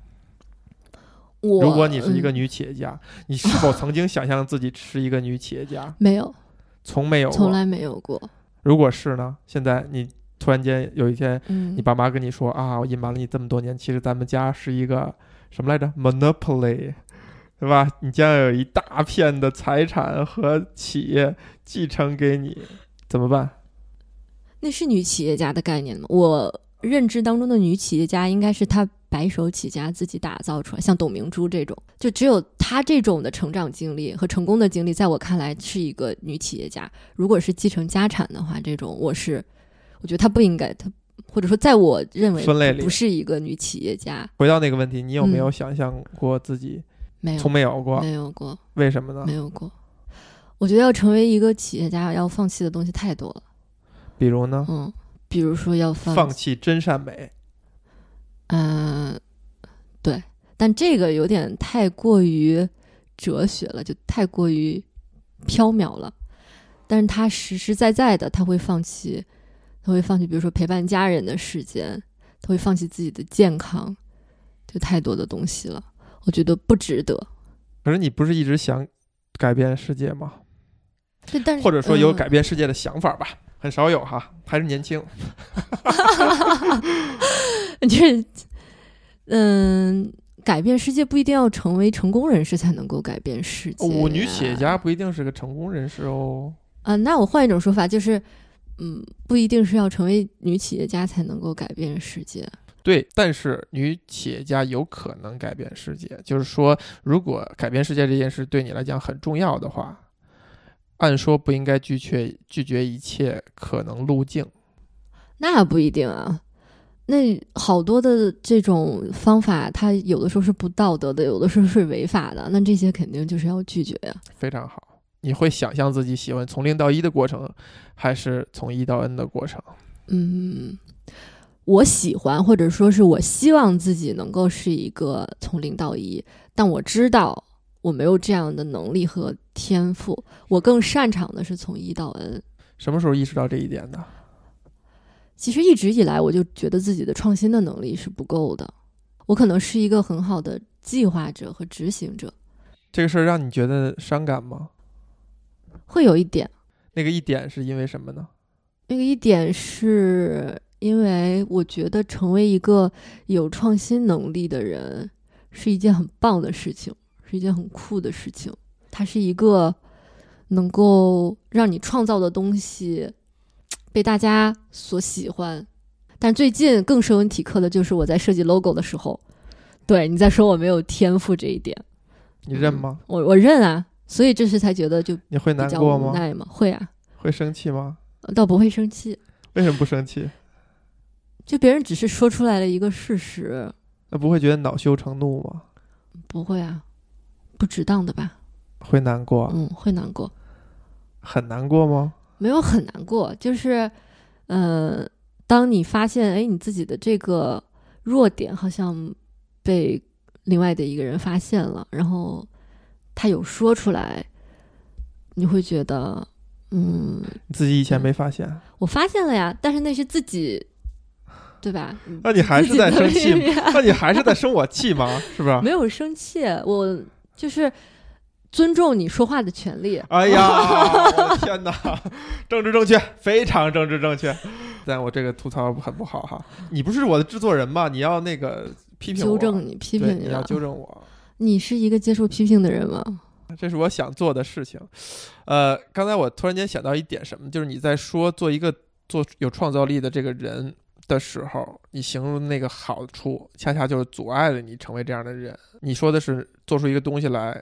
如果你是一个嗯女企业家，你是否曾经想象自己是一个女企业家？没有，从没有。从来没有过。如果是呢？现在你突然间有一天，嗯你，爸妈跟你说啊，我隐瞒了你这么多年，其实咱们家是一个什么来着？Monopoly，对吧？你将有一大片的财产和企业继承给你，怎么办？那是女企业家的概念吗？我认知当中的女企业家应该是她白手起家自己打造出来，像董明珠这种，就只有她这种的成长经历和成功的经历，在我看来是一个女企业家。如果是继承家产的话，这种我是，我觉得她不应该，她或者说在我认为分类里不是一个女企业家，回到那个问题，你有没有嗯想象过自己？没有，从没有过，没有过，为什么呢没？有过。我觉得要成为一个企业家，要放弃的东西太多了。比如呢？嗯，比如说要放放弃真善美，嗯，对，但这个有点太过于哲学了，就太过于缥缈了。但是他实实在在的，他会放弃，他会放弃，比如说陪伴家人的时间，他会放弃自己的健康，就太多的东西了。我觉得不值得。可是你不是一直想改变世界吗？对，但是或者说有嗯改变世界的想法吧？很少有哈，还是年轻。就是，嗯，改变世界不一定要成为成功人士才能够改变世界、哦，女企业家不一定是个成功人士哦。啊，那我换一种说法，就是，嗯，不一定是要成为女企业家才能够改变世界。对，但是女企业家有可能改变世界。就是说，如果改变世界这件事对你来讲很重要的话，按说不应该拒绝拒绝一切可能路径。那不一定啊，那好多的这种方法，它有的时候是不道德的，有的时候是违法的，那这些肯定就是要拒绝呀。非常好，你会想象自己喜欢从零到一的过程，还是从一到 n 的过程？嗯，我喜欢或者说是我希望自己能够是一个从零到一，但我知道我没有这样的能力和天赋，我更擅长的是从一到 n。什么时候意识到这一点的？其实一直以来，我就觉得自己的创新的能力是不够的。我可能是一个很好的计划者和执行者。这个事儿让你觉得伤感吗？会有一点。那个一点是因为什么呢？那个一点是因为我觉得成为一个有创新能力的人是一件很棒的事情，是一件很酷的事情。它是一个能够让你创造的东西被大家所喜欢。但最近更深有体刻的就是我在设计 logo 的时候，对你在说我没有天赋这一点，你认吗？我我认啊，所以这时才觉得就你会难过吗？无奈嘛，会啊，会生气吗？倒不会生气，为什么不生气？就别人只是说出来了一个事实，那不会觉得恼羞成怒吗？不会啊，不值当的吧？会难过，嗯，会难过，很难过吗？没有很难过，就是，呃，当你发现，哎，你自己的这个弱点好像被另外的一个人发现了，然后他有说出来，你会觉得，嗯，你自己以前没发现，我发现了呀，但是那是自己，对吧？那你还是在生气那你还是在生我气吗？是不是？没有生气，我就是尊重你说话的权利。哎呀，我的天哪！政治正确，非常政治正确。但我这个吐槽很不好哈。你不是我的制作人吗？你要那个批评我，纠正你、批评你要。纠正我。你是一个接受批评的人吗？这是我想做的事情。呃，刚才我突然间想到一点什么，就是你在说做一个做有创造力的这个人的时候，你形容那个好处，恰恰就是阻碍了你成为这样的人。你说的是做出一个东西来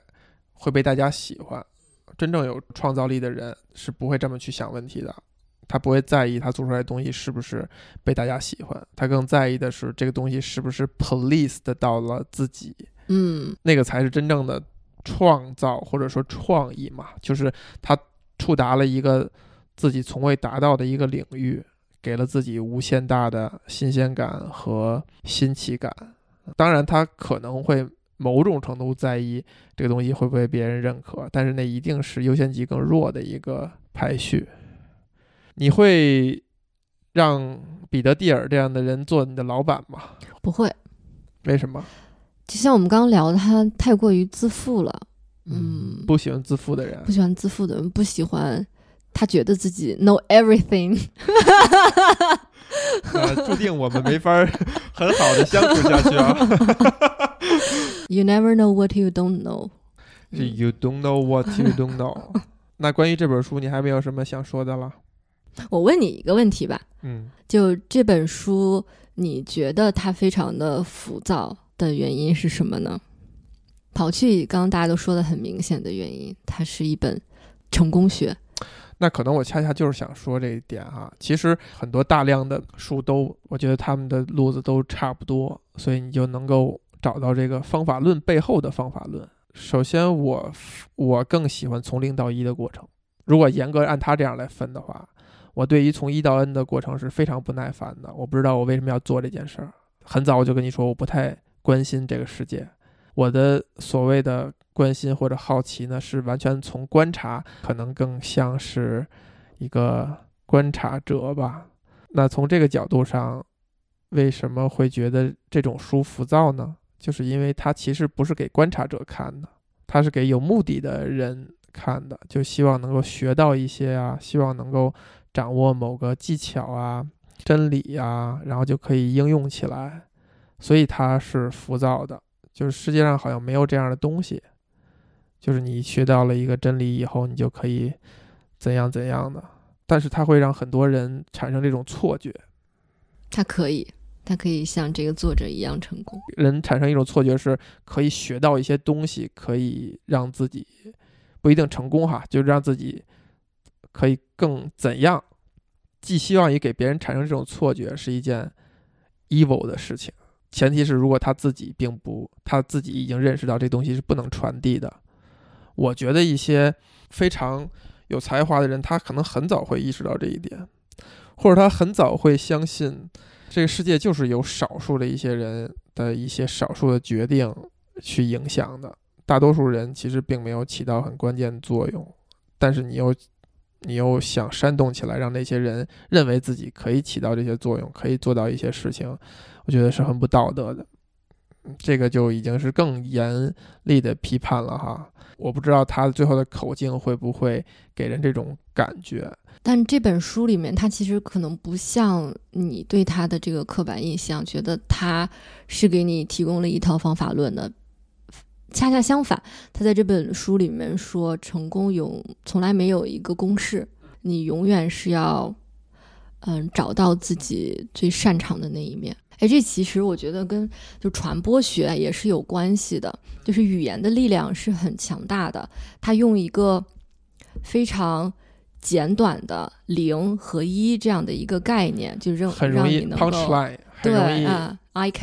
会被大家喜欢，真正有创造力的人是不会这么去想问题的。他不会在意他做出来的东西是不是被大家喜欢，他更在意的是这个东西是不是 police 的到了自己。嗯那个才是真正的创造或者说创意嘛，就是他触达了一个自己从未达到的一个领域，给了自己无限大的新鲜感和新奇感。当然，他可能会某种程度在意这个东西会不会别人认可，但是那一定是优先级更弱的一个排序。你会让彼得蒂尔这样的人做你的老板吗？不会。为什么？就像我们刚刚聊的，他太过于自负了。嗯，不喜欢自负的人不。喜欢自负的人，不喜欢他觉得自己 know everything。那注定我们没法很好的相处下去啊。You never know what you don't know。You don't know what you don't know。那关于这本书，你还没有什么想说的了？我问你一个问题吧，嗯，就这本书，你觉得它非常的浮躁的原因是什么呢？刨去刚刚大家都说的很明显的原因，它是一本成功学。那可能我恰恰就是想说这一点哈。其实很多大量的书都，我觉得他们的路子都差不多，所以你就能够找到这个方法论背后的方法论。首先我，我更喜欢从零到一的过程。如果严格按他这样来分的话，我对于从一到 n 的过程是非常不耐烦的。我不知道我为什么要做这件事儿。很早我就跟你说，我不太关心这个世界。我的所谓的关心或者好奇呢，是完全从观察，可能更像是一个观察者吧。那从这个角度上，为什么会觉得这种书浮躁呢？就是因为它其实不是给观察者看的，它是给有目的的人看的，就希望能够学到一些啊，希望能够掌握某个技巧啊、真理啊，然后就可以应用起来，所以它是浮躁的。就是世界上好像没有这样的东西，就是你学到了一个真理以后，你就可以怎样怎样的，但是它会让很多人产生这种错觉，它可以，他可以像这个作者一样成功。人产生一种错觉是可以学到一些东西，可以让自己不一定成功哈，就让自己可以更怎样，寄希望于给别人产生这种错觉是一件 evil 的事情。前提是如果他自己并不，他自己已经认识到这东西是不能传递的。我觉得一些非常有才华的人，他可能很早会意识到这一点，或者他很早会相信这个世界就是由少数的一些人的一些少数的决定去影响的，大多数人其实并没有起到很关键的作用。但是你又你又想煽动起来，让那些人认为自己可以起到这些作用，可以做到一些事情，我觉得是很不道德的。这个就已经是更严厉的批判了哈。我不知道他最后的口径会不会给人这种感觉。但这本书里面，他其实可能不像你对他的这个刻板印象，觉得他是给你提供了一套方法论的。恰恰相反，他在这本书里面说，成功有从来没有一个公式，你永远是要，嗯，找到自己最擅长的那一面。哎，这其实我觉得跟就传播学也是有关系的，就是语言的力量是很强大的。他用一个非常简短的零和一这样的一个概念，就让很容易能够 punchline，很容易对啊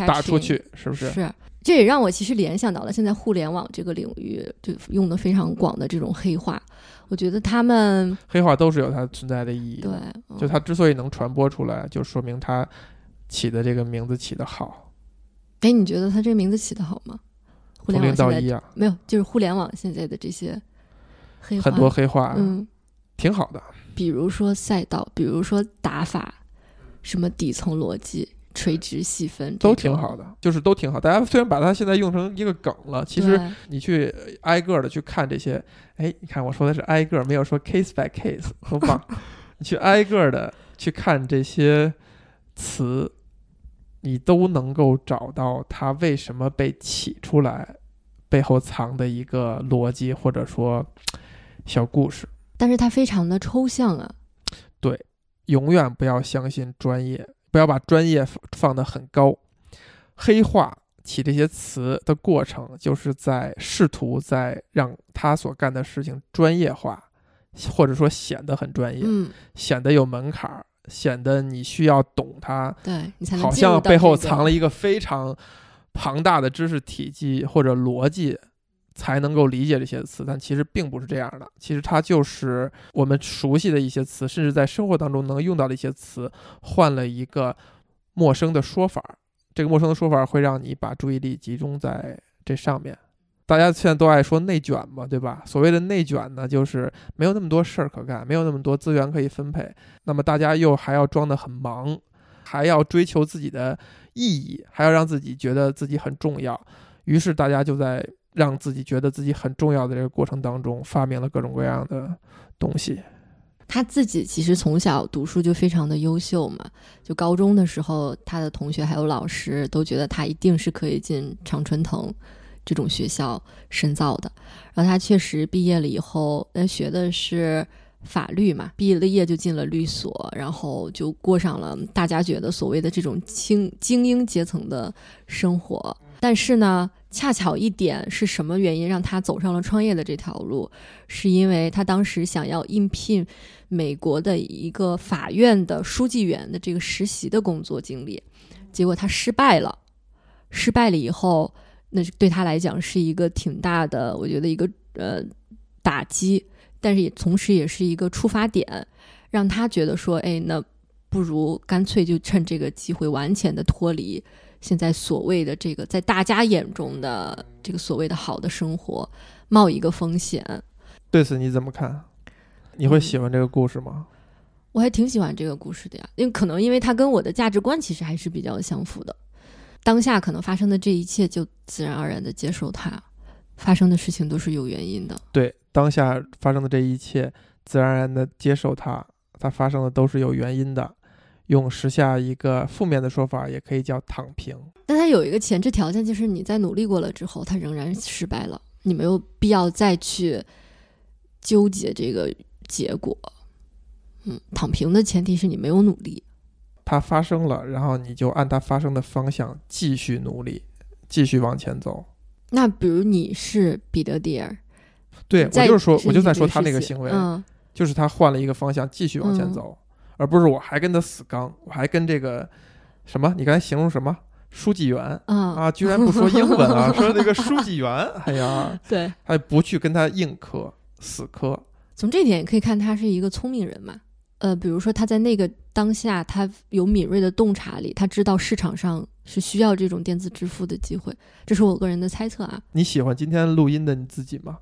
打出去，是不是？是，这也让我其实联想到了现在互联网这个领域就用的非常广的这种黑话。我觉得他们黑话都是有它存在的意义对就它之所以能传播出来，就说明它起的这个名字起的好，哎，你觉得他这个名字起的好吗？互联网到一啊，没有，就是互联网现在的这些黑话，很多黑话，嗯，挺好的。比如说赛道，比如说打法，什么底层逻辑、垂直细分，都挺好。的，就是都挺好。大家虽然把它现在用成一个梗了，其实你去挨个的去看这些，哎，你看我说的是挨个，没有说 case by case，很棒！你去挨个的去看这些词，你都能够找到它为什么被起出来，背后藏的一个逻辑或者说小故事。但是它非常的抽象啊，对永远不要相信专业，不要把专业放放得很高。黑化起这些词的过程，就是在试图在让他所干的事情专业化，或者说显得很专业，嗯，显得有门槛儿，显得你需要懂它，对你才能好像背后藏了一个非常庞大的知识体系或者逻辑，才能够理解这些词，但其实并不是这样的。其实它就是我们熟悉的一些词，甚至在生活当中能用到的一些词，换了一个陌生的说法。这个陌生的说法会让你把注意力集中在这上面。大家现在都爱说内卷嘛，对吧？所谓的内卷呢，就是没有那么多事儿可干，没有那么多资源可以分配，那么大家又还要装得很忙，还要追求自己的意义，还要让自己觉得自己很重要。于是大家就在让自己觉得自己很重要的这个过程当中，发明了各种各样的东西。他自己其实从小读书就非常的优秀嘛，就高中的时候，他的同学还有老师都觉得他一定是可以进常春藤这种学校深造的。然后他确实毕业了以后，呃，学的是法律嘛，毕了业就进了律所，然后就过上了大家觉得所谓的这种精精英阶层的生活。但是呢，恰巧一点是什么原因让他走上了创业的这条路？是因为他当时想要应聘美国的一个法院的书记员的这个实习的工作经历，结果他失败了。失败了以后，那是对他来讲是一个挺大的，我觉得一个呃打击，但是也同时也是一个出发点，让他觉得说，哎，那不如干脆就趁这个机会完全的脱离现在所谓的这个在大家眼中的这个所谓的好的生活，冒一个风险。对此你怎么看？你会喜欢这个故事吗？我还挺喜欢这个故事的呀，因为可能因为它跟我的价值观其实还是比较相符的。当下可能发生的这一切，就自然而然的接受它，发生的事情都是有原因的。对，当下发生的这一切，自然而然的接受它，它发生的都是有原因的。用时下一个负面的说法，也可以叫躺平。但它有一个前置条件，就是你在努力过了之后，它仍然失败了，你没有必要再去纠结这个结果。嗯，躺平的前提是你没有努力。它发生了，然后你就按它发生的方向继续努力，继续往前走。那比如你是彼得蒂尔，对我就是说，我就在说他那个行为，嗯，就是他换了一个方向，继续往前嗯走，而不是我还跟他死刚，我还跟这个什么？你刚才形容什么？书记员啊啊，居然不说英文啊，说那个书记员，哎呀，对，还不去跟他硬磕死磕。从这点也可以看他是一个聪明人嘛。呃，比如说他在那个当下，他有敏锐的洞察力，他知道市场上是需要这种电子支付的机会，这是我个人的猜测啊，你喜欢今天录音的你自己吗？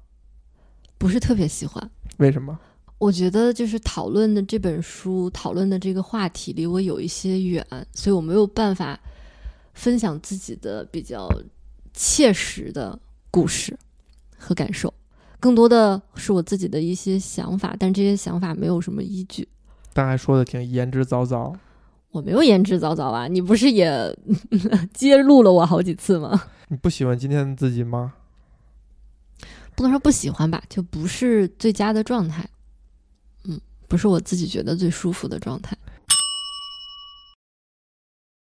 不是特别喜欢。为什么？我觉得就是讨论的这本书，讨论的这个话题离我有一些远，所以我没有办法分享自己的比较切实的故事和感受，更多的是我自己的一些想法，但这些想法没有什么依据。但还说的挺言之凿凿。我没有言之凿凿啊，你不是也 揭露了我好几次吗？你不喜欢今天的自己吗？不能说不喜欢吧，就不是最佳的状态。嗯，不是我自己觉得最舒服的状态。